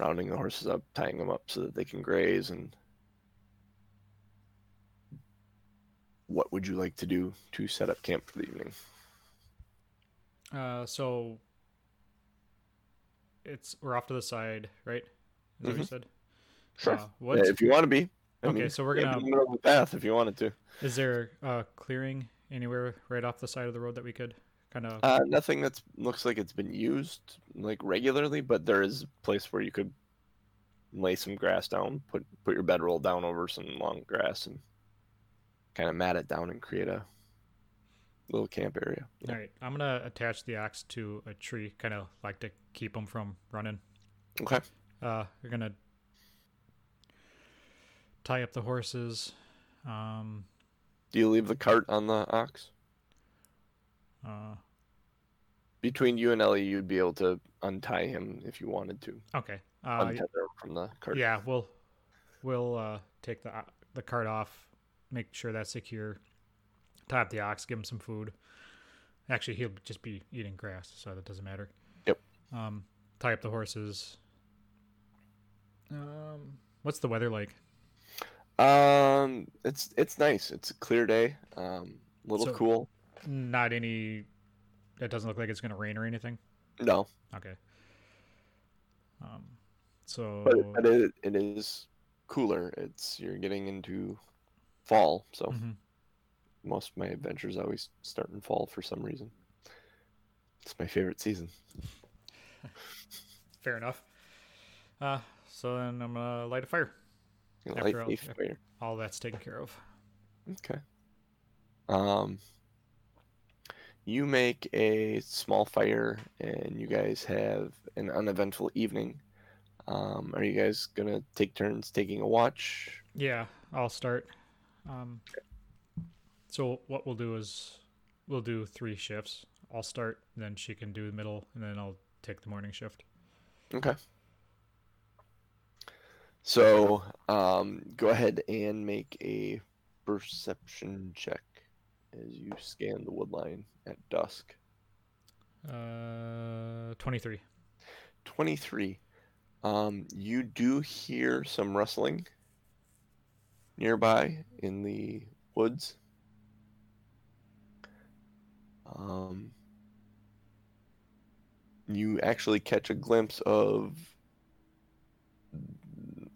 rounding the horses up, tying them up so that they can graze, and what would you like to do to set up camp for the evening? Uh, so it's we're off to the side, right? Is what you said? Sure. Uh, Yeah, if you want to be. I Okay, mean, so we're gonna- in the middle of the path if you wanted to. is there a clearing anywhere right off the side of the road that we could kind of? Uh, nothing that looks like it's been used like regularly, but there is a place where you could lay some grass down, put put your bedroll down over some long grass, and kind of mat it down and create a little camp area. All right, I'm gonna attach the axe to a tree, kind of like to keep them from running. Okay. Uh, we're gonna tie up the horses. Um, Do you leave the cart on the ox? Uh, Between you and Ellie, you'd be able to untie him if you wanted to. okay. Uh, Untether him from the cart. yeah, we'll we'll uh, take the the cart off, make sure that's secure. Tie up the ox, give him some food. Actually, he'll just be eating grass, so that doesn't matter. Yep. Um, tie up the horses. Um, what's the weather like? Um, it's it's nice. It's a clear day. Um, a little So- cool. Not any. It doesn't look like it's gonna rain or anything. No, Okay. Um, so but, it, it is cooler. It's you're getting into fall, so Mhm. most of my adventures always start in fall for some reason. It's my favorite season. fair enough. Uh, so then I'm gonna light a fire. Light all- a fire. All that's taken care of. Okay. Um, you make a small fire, and you guys have an uneventful evening. Um, are you guys gonna take turns taking a watch? Yeah, I'll start. Um, so what we'll do is we'll do three shifts. I'll start, then she can do the middle, and then I'll take the morning shift. Okay. So, um, go ahead and make a perception check as you scan the woodline at dusk. Uh, twenty-three. 23. Um, you do hear some rustling nearby in the woods. Um, you actually catch a glimpse of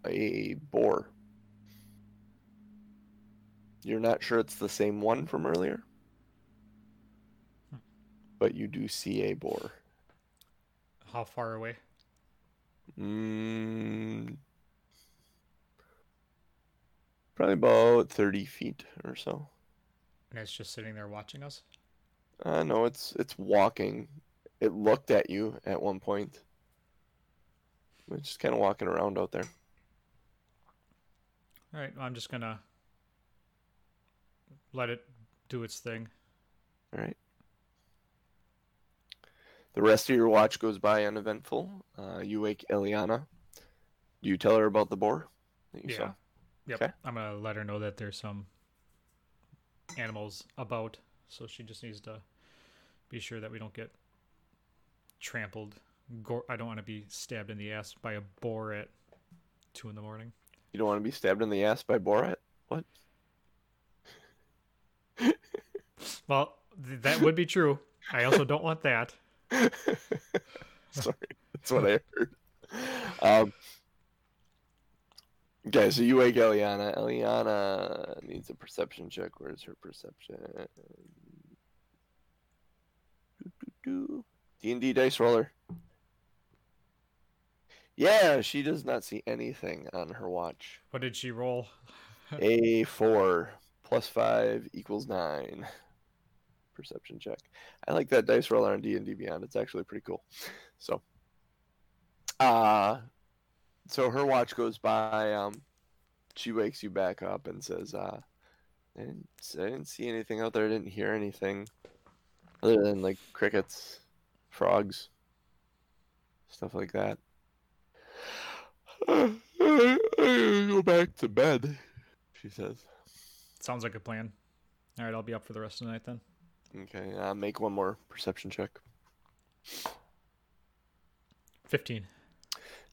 a boar. You're not sure it's the same one from earlier, but you do see a boar. How far away? Mm, probably about 30 feet or so. And it's just sitting there watching us. Uh, no, it's it's walking. It looked at you at one point. It's just kind of walking around out there. All right, I'm just gonna let it do its thing. All right. The rest of your watch goes by uneventful. Uh, you wake Eliana. Do you tell her about the boar that you yeah. saw? Yep. Okay. I'm gonna let her know that there's some animals about, so she just needs to be sure that we don't get trampled. Gore- I don't want to be stabbed in the ass by a boar at two in the morning. You don't want to be stabbed in the ass by boar at What? Well, th- that would be true. I also don't want that. Sorry, that's what I heard. Um, okay, so you wake Eliana. Eliana needs a perception check. Where's her perception? D and D dice roller. Yeah, she does not see anything on her watch. What did she roll? A four plus five equals nine. Perception check. I like that dice roller on D and D Beyond. It's actually pretty cool. So, uh so her watch goes by. Um, she wakes you back up and says, uh, I didn't, I didn't see anything out there. I didn't hear anything other than like crickets, frogs, stuff like that. I gotta go back to bed, she says. Sounds like a plan. All right, I'll be up for the rest of the night then. Okay, uh, make one more perception check. 15.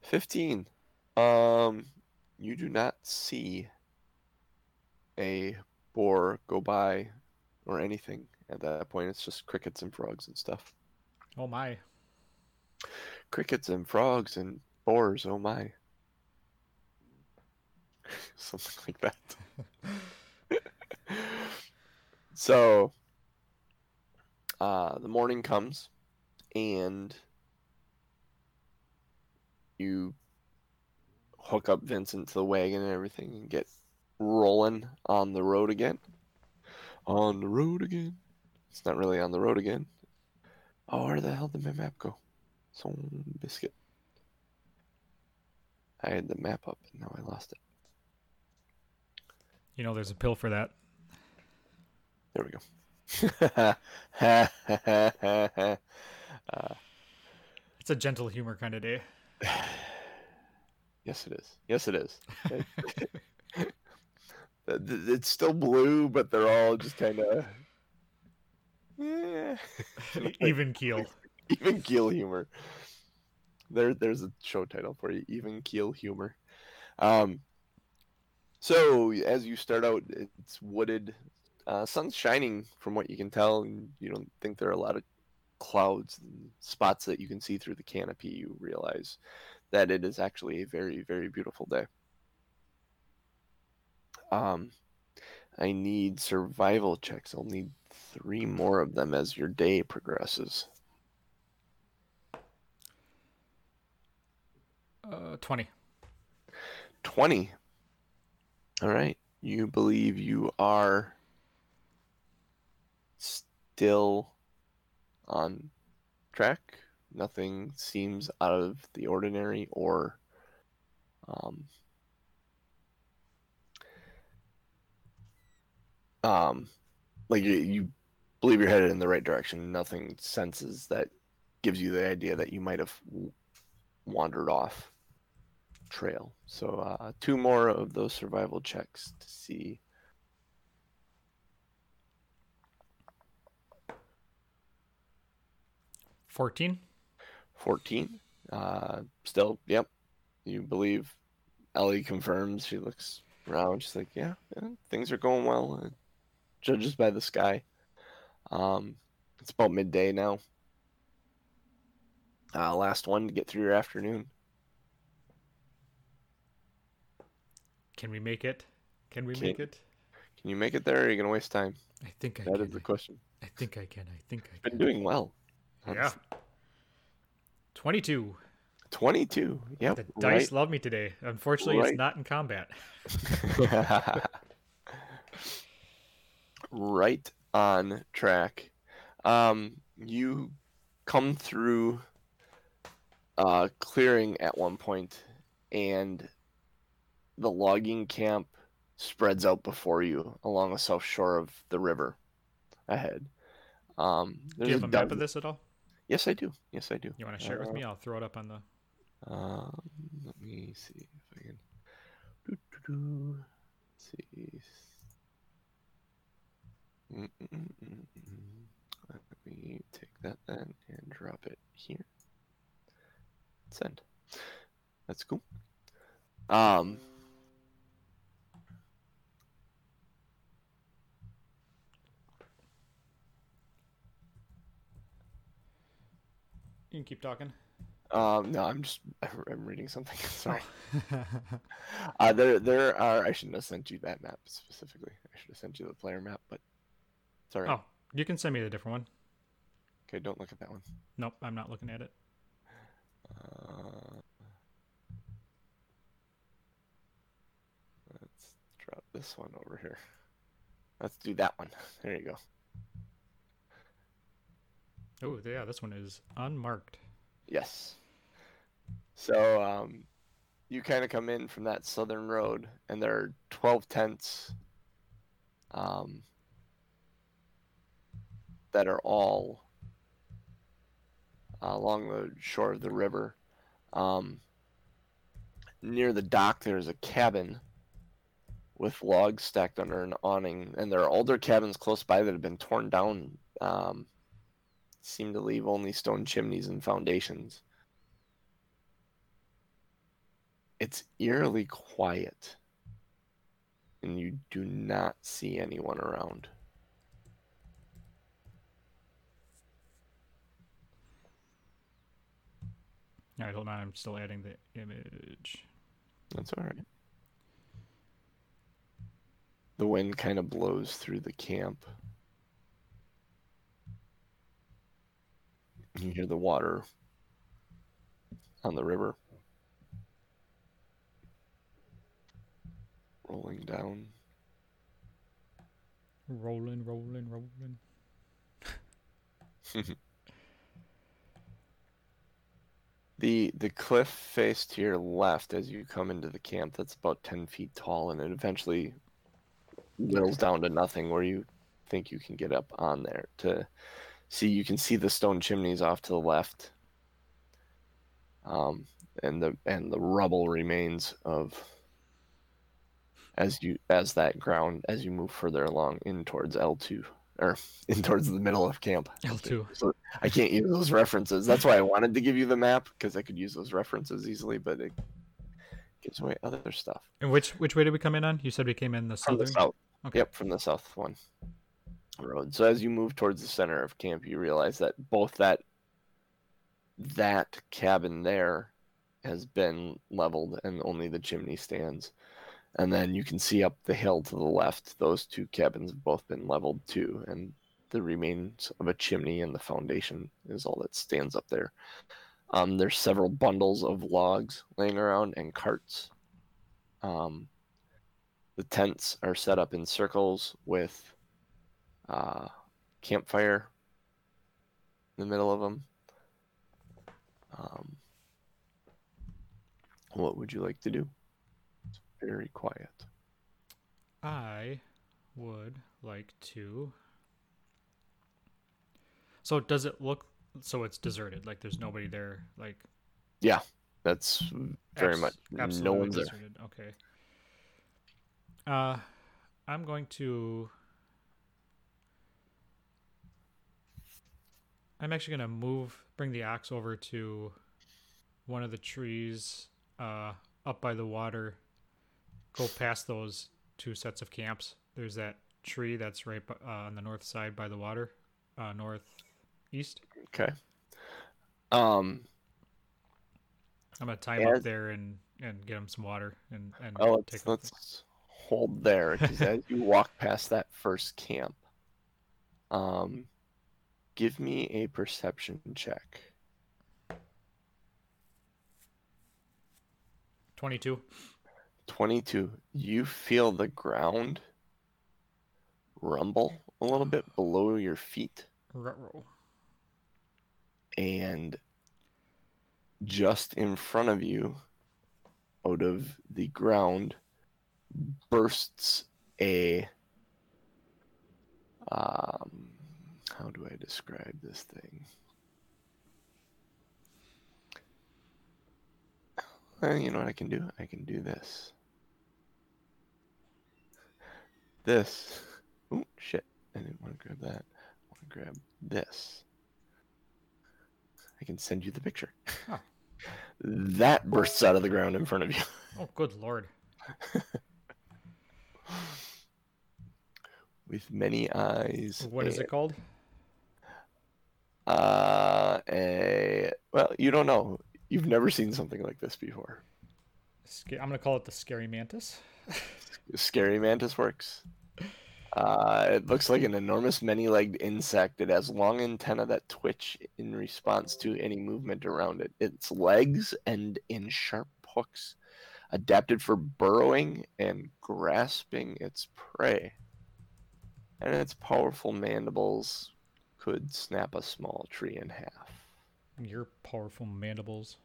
15. Um, you do not see a boar go by or anything at that point. It's just crickets and frogs and stuff. Oh my. Crickets and frogs and boars, oh my. Something like that. so, uh, the morning comes and you hook up Vincent to the wagon and everything and get rolling on the road again. On the road again. It's not really on the road again. Oh, where the hell did my map go? Some biscuit. I had the map up and now I lost it. You know, there's a pill for that. There we go. Uh, It's a gentle humor kind of day. yes, it is. Yes, it is. It's still blue, but they're all just kind of. Even keel. even keel humor. There, there's a show title for you. Even keel humor. Um. So as you start out, it's wooded. Uh, sun's shining from what you can tell, and you don't think there are a lot of clouds and spots that you can see through the canopy. You realize that it is actually a very, very beautiful day. Um, I need survival checks. I'll need three more of them as your day progresses. Uh, 20. 20. All right. You believe you are still on track. Nothing seems out of the ordinary or um, um like you, you believe you're headed in the right direction. Nothing senses that gives you the idea that you might have wandered off trail. So uh, two more of those survival checks to see. Fourteen. 14. Uh, still, yep. You believe Ellie confirms. She looks around. She's like, yeah, yeah, things are going well. Uh, judges by the sky. Um, it's about midday now. Uh, last one to get through your afternoon. Can we make it? Can we Can- make it? Can you make it there? Or are you gonna waste time? I think I That can. is the question. I think I can. I think I Been doing well. Yeah. Twenty-two. Twenty-two. Yep. The dice love me today. Unfortunately, Right. it's not in combat. right on track. Um, you come through uh, clearing at one point, and the logging camp spreads out before you along the south shore of the river ahead. Um, Do you have a map dozen- of this at all? Yes, I do. Yes, I do. You want to share it with me? I'll throw it up on the. Um, let me see if I can. Doo-doo-doo. Let's see. Mm-mm-mm-mm. Let me take that then and drop it here. Send. That's cool. Um. You can keep talking. Um. No, I'm just. I'm reading something. Sorry. Oh. Uh, there, there are. I shouldn't have sent you that map specifically. I should have sent you the player map, but sorry. oh, you can send me the different one. Okay, don't look at that one. Nope, I'm not looking at it. Uh, let's drop this one over here. Let's do that one. There you go. Oh, yeah, this one is unmarked. Yes. So, um, you kind of come in from that southern road, and there are 12 tents um, that are all uh, along the shore of the river. Um, near the dock, there's a cabin with logs stacked under an awning, and there are older cabins close by that have been torn down. Um, seem to leave only stone chimneys and foundations. It's eerily quiet, and you do not see anyone around. All right, hold on. I'm still adding the image. That's all right. The wind kind of blows through the camp. You hear the water on the river rolling down. Rolling, rolling, rolling. The the cliff face to your left as you come into the camp that's about ten feet tall and it eventually whittles down to nothing where you think you can get up on there to see you can see the stone chimneys off to the left. Um and the and the rubble remains of as you as that ground as you move further along in towards L two or in towards the middle of camp. L2. So I can't use those references. That's why I wanted to give you the map because I could use those references easily, but it gives away other stuff. And which which way did we come in on? You said we came in the From southern. the south. Okay. Yep, from the south one road. So as you move towards the center of camp, you realize that both that that cabin there has been leveled and only the chimney stands. And then you can see up the hill to the left, those two cabins have both been leveled too, and the remains of a chimney and the foundation is all that stands up there. Um, there's several bundles of logs laying around and carts. Um, the tents are set up in circles with uh, campfire in the middle of them. Um, what would you like to do? It's very quiet. I would like to. So does it look so it's deserted? Like there's nobody there. Like Yeah, That's very abs- much no absolutely one's there. Okay. Uh, I'm going to. I'm actually gonna move, bring the axe over to one of the trees uh, up by the water. Go past those two sets of camps. There's that tree that's right uh, on the north side by the water, uh, northeast. Okay. Um. I'm gonna tie him up there and and get him some water and and Oh, let's, take. let's hold there because as you walk past that first camp, um, give me a perception check. Twenty-two. 22 you feel the ground rumble a little bit below your feet Ruh-roh. and just in front of you out of the ground bursts a um how do i describe this thing? Well, you know what i can do? I can do this. This. Oh shit. I didn't want to grab that. I want to grab this. I can send you the picture. Oh. that bursts out of the ground in front of you. Oh, good lord. with many eyes. What is it eh, called? Uh, a well, you don't know. You've never seen something like this before. I'm gonna call it the scary mantis. Scary mantis works. Uh, it looks like an enormous many-legged insect. It has long antennae that twitch in response to any movement around it. Its legs end in sharp hooks, adapted for burrowing and grasping its prey. And its powerful mandibles could snap a small tree in half. Your powerful mandibles.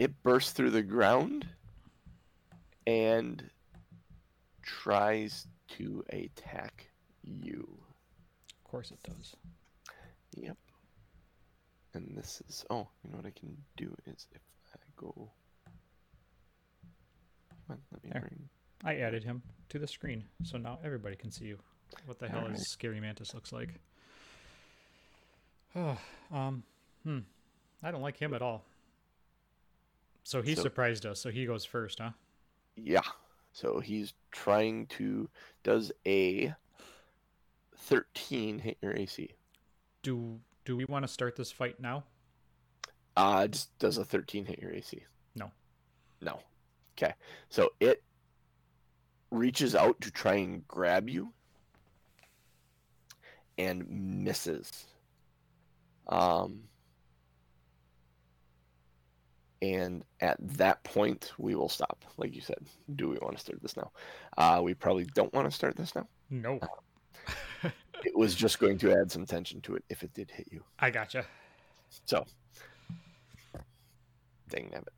it bursts through the ground and tries to attack you. Of course it does. Yep. And this is oh, you know what I can do is if I go. Come on, let me There. bring. I added him to the screen, so now everybody can see you. What the hell Alright. is Scary Mantis looks like? Oh, um, hmm. I don't like him at all. So he So- surprised us. So he goes first, huh? Yeah. So he's trying to does a thirteen hit your AC. Do do we want to start this fight now? Uh just does a thirteen hit your AC. No. No. Okay. So it reaches out to try and grab you and misses. Um and at that point we will stop like you said do we want to start this now uh, we probably don't want to start this now No. it was just going to add some tension to it if it did hit you I gotcha. so dang nabbit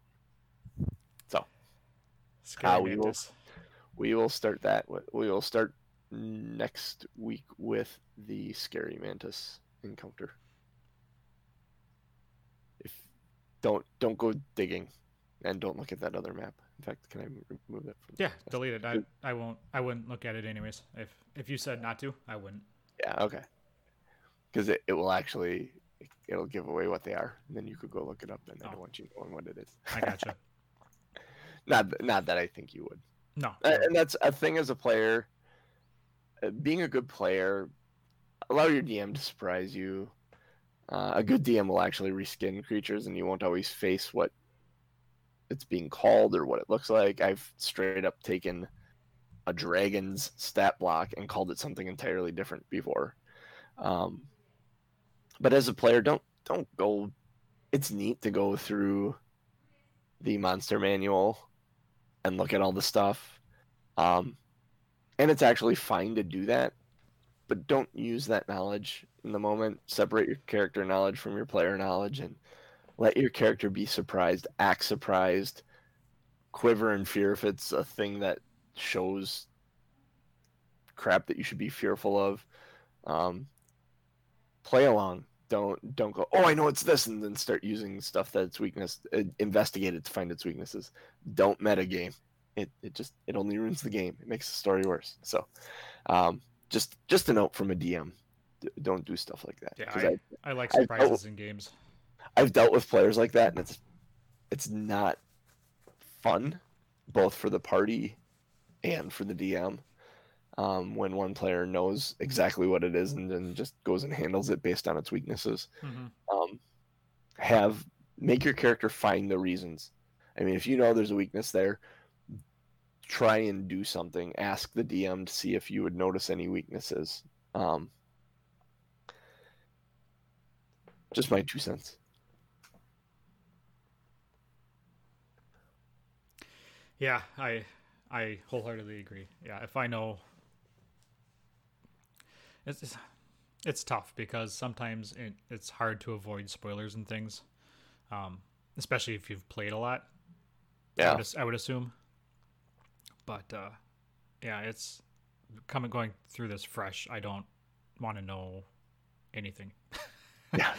so Uh, we will- we will start that we will start next week with the scary mantis encounter if don't don't go digging and don't look at that other map in fact can i remove that from Yeah, delete it. I, I won't. I wouldn't look at it anyways. If if you said not to, I wouldn't. yeah okay because it, it will actually it'll give away what they are and then you could go look it up and then i Oh. don't want you knowing what it is I gotcha. not not that i think you would No. And that's a thing as a player being a good player allow your dm to surprise you. Uh, a good dm will actually reskin creatures and you won't always face what it's being called or what it looks like. I've straight up taken a dragon's stat block and called it something entirely different before. Um, but as a player don't don't go it's neat to go through the monster manual and look at all the stuff. Um, and it's actually fine to do that, but don't use that knowledge in the moment. Separate your character knowledge from your player knowledge and let your character be surprised, act surprised, quiver in fear if it's a thing that shows crap that you should be fearful of. Um, play along. Don't don't go. Oh, I know it's this, and then start using stuff that's weakness. Uh, investigate it to find its weaknesses. Don't metagame it, it just it only ruins the game. It makes the story worse. So um just just a note from a dm D- don't do stuff like that. Yeah, 'Cause I, I like I- surprises in games. I, i've dealt with players like that and it's it's not fun both for the party and for the dm um, when one player knows exactly what it is and then just goes and handles it based on its weaknesses. Hmm um, have make your character find the reasons. I mean, if you know there's a weakness there, try and do something. Ask the DM to see if you would notice any weaknesses. Um, just my two cents. Yeah, I I wholeheartedly agree. Yeah, if I know, it's it's, it's tough because sometimes it, it's hard to avoid spoilers and things, um, especially if you've played a lot. I Yeah, would, I would assume. But uh, yeah, it's coming going through this fresh. I don't want to know anything. yeah,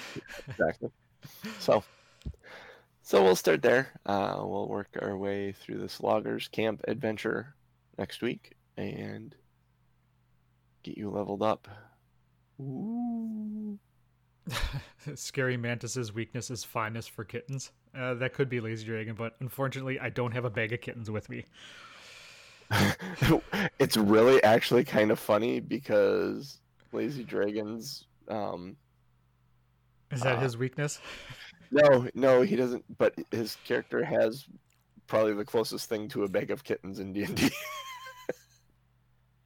exactly. So, so we'll start there. Uh, we'll work our way through this loggers camp adventure next week and get you leveled up. Ooh. Scary Mantis's weakness is fondness for kittens. Uh, that could be Lazy Dragon, but unfortunately, I don't have a bag of kittens with me. it's really actually kind of funny because Lazy Dragons. Um, Is that Uh, his weakness? no, no, he doesn't. But his character has probably the closest thing to a bag of kittens in D and D.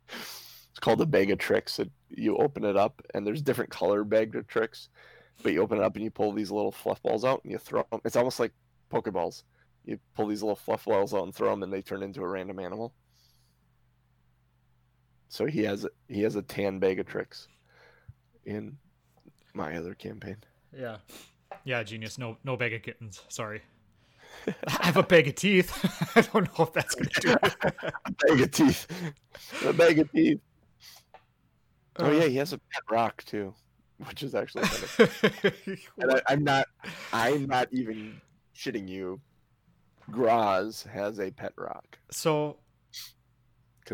It's called a bag of tricks. It, you open it up, and there's different color bag of tricks. But you open it up and you pull these little fluff balls out and you throw them. It's almost like Pokeballs. You pull these little fluff balls out and throw them, and they turn into a random animal. So he has he has a tan bag of tricks in my other campaign. Yeah. Yeah, genius. No, no bag of kittens. Sorry. I have a bag of teeth. I don't know if that's gonna do it. a bag of teeth. A bag of teeth. Oh Uh, yeah, he has a pet rock too, which is actually and I, I'm not. I'm not even shitting you. Graz has a pet rock. so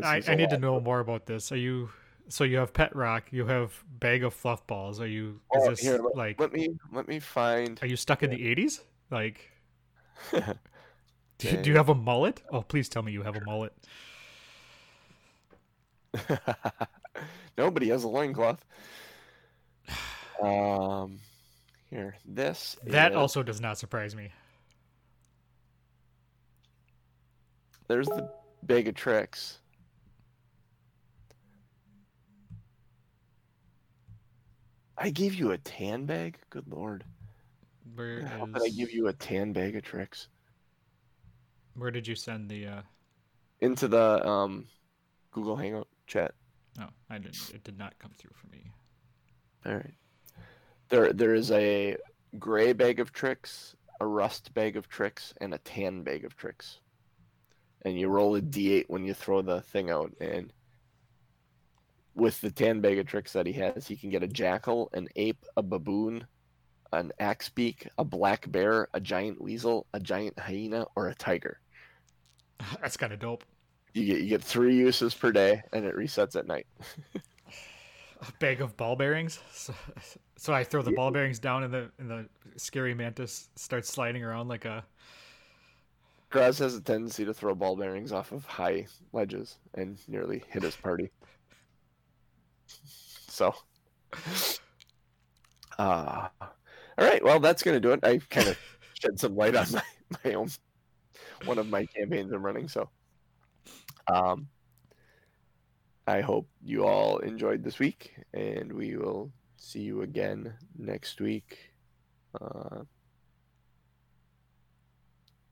I, I need to know more about this. Are you so you have pet rock, you have bag of fluff balls. Are you is Oh, this here, let- like Let me let me find. are you stuck in the eighties? Like do, you- do you have a mullet? Oh please tell me you have a mullet. Nobody has a loincloth. Um, here, this. That is- also does not surprise me. There's the bag of tricks. I gave you a tan bag. Good lord! Where How did I give you a tan bag of tricks? where did you send the uh Into the um, Google Hangout chat. no, I didn't it did not come through for me. All right. There, there is a gray bag of tricks, a rust bag of tricks, and a tan bag of tricks. And you roll a d8 when you throw the thing out. And with the tan bag of tricks that he has, he can get a jackal, an ape, a baboon, an axe beak, a black bear, a giant weasel, a giant hyena, or a tiger. That's kind of dope. You get you get three uses per day, and it resets at night. A bag of ball bearings. So, so I throw the ball bearings down, and the and the scary mantis starts sliding around like a. Graz has a tendency to throw ball bearings off of high ledges and nearly hit his party. So, uh, all right. Well, that's gonna do it. I kind of shed some light on my my own one of my campaigns I'm running. So, um, I hope you all enjoyed this week, and we will see you again next week. Uh,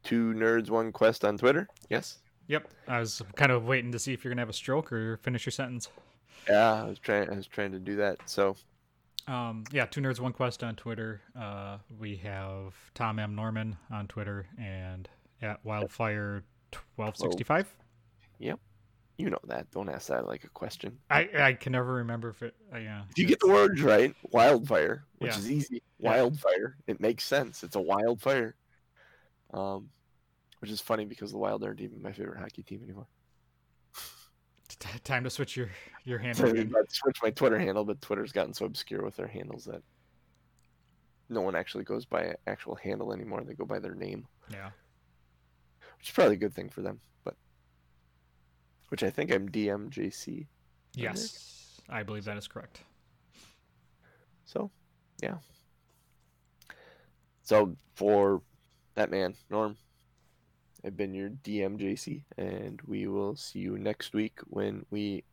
two nerds, one quest on Twitter. Yes. Yep, I was kind of waiting to see if you're gonna have a stroke or finish your sentence. Yeah, I was trying. I was trying to do that. So Um, yeah, two nerds, one quest on Twitter. Uh, we have Tom M Norman on Twitter and at Wildfire twelve sixty five. Yep, you know that. Don't ask that like a question. I I can never remember if it. Uh, yeah, If you get the words right, wildfire, which Yeah. is easy. Yeah. Wildfire. It makes sense. It's a wildfire. Um, which is funny because the Wild aren't even my favorite hockey team anymore. T- time to switch your your handle switched my Twitter handle, but Twitter's gotten so obscure with their handles that no one actually goes by an actual handle anymore. They go by their name, Yeah, which is probably a good thing for them. But which I think I'm DMJC. yes, I believe that is correct. So, yeah. So for that man, Norm, I've been your DMJC, and we will see you next week when we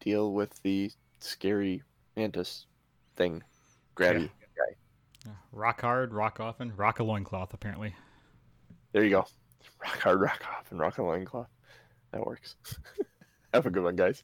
deal with the scary mantis thing, grabby guy. Yeah. Rock hard, rock often, rock a loincloth. Apparently. There you go. Rock hard, rock off, and rock a loincloth. That works. Have a good one, guys.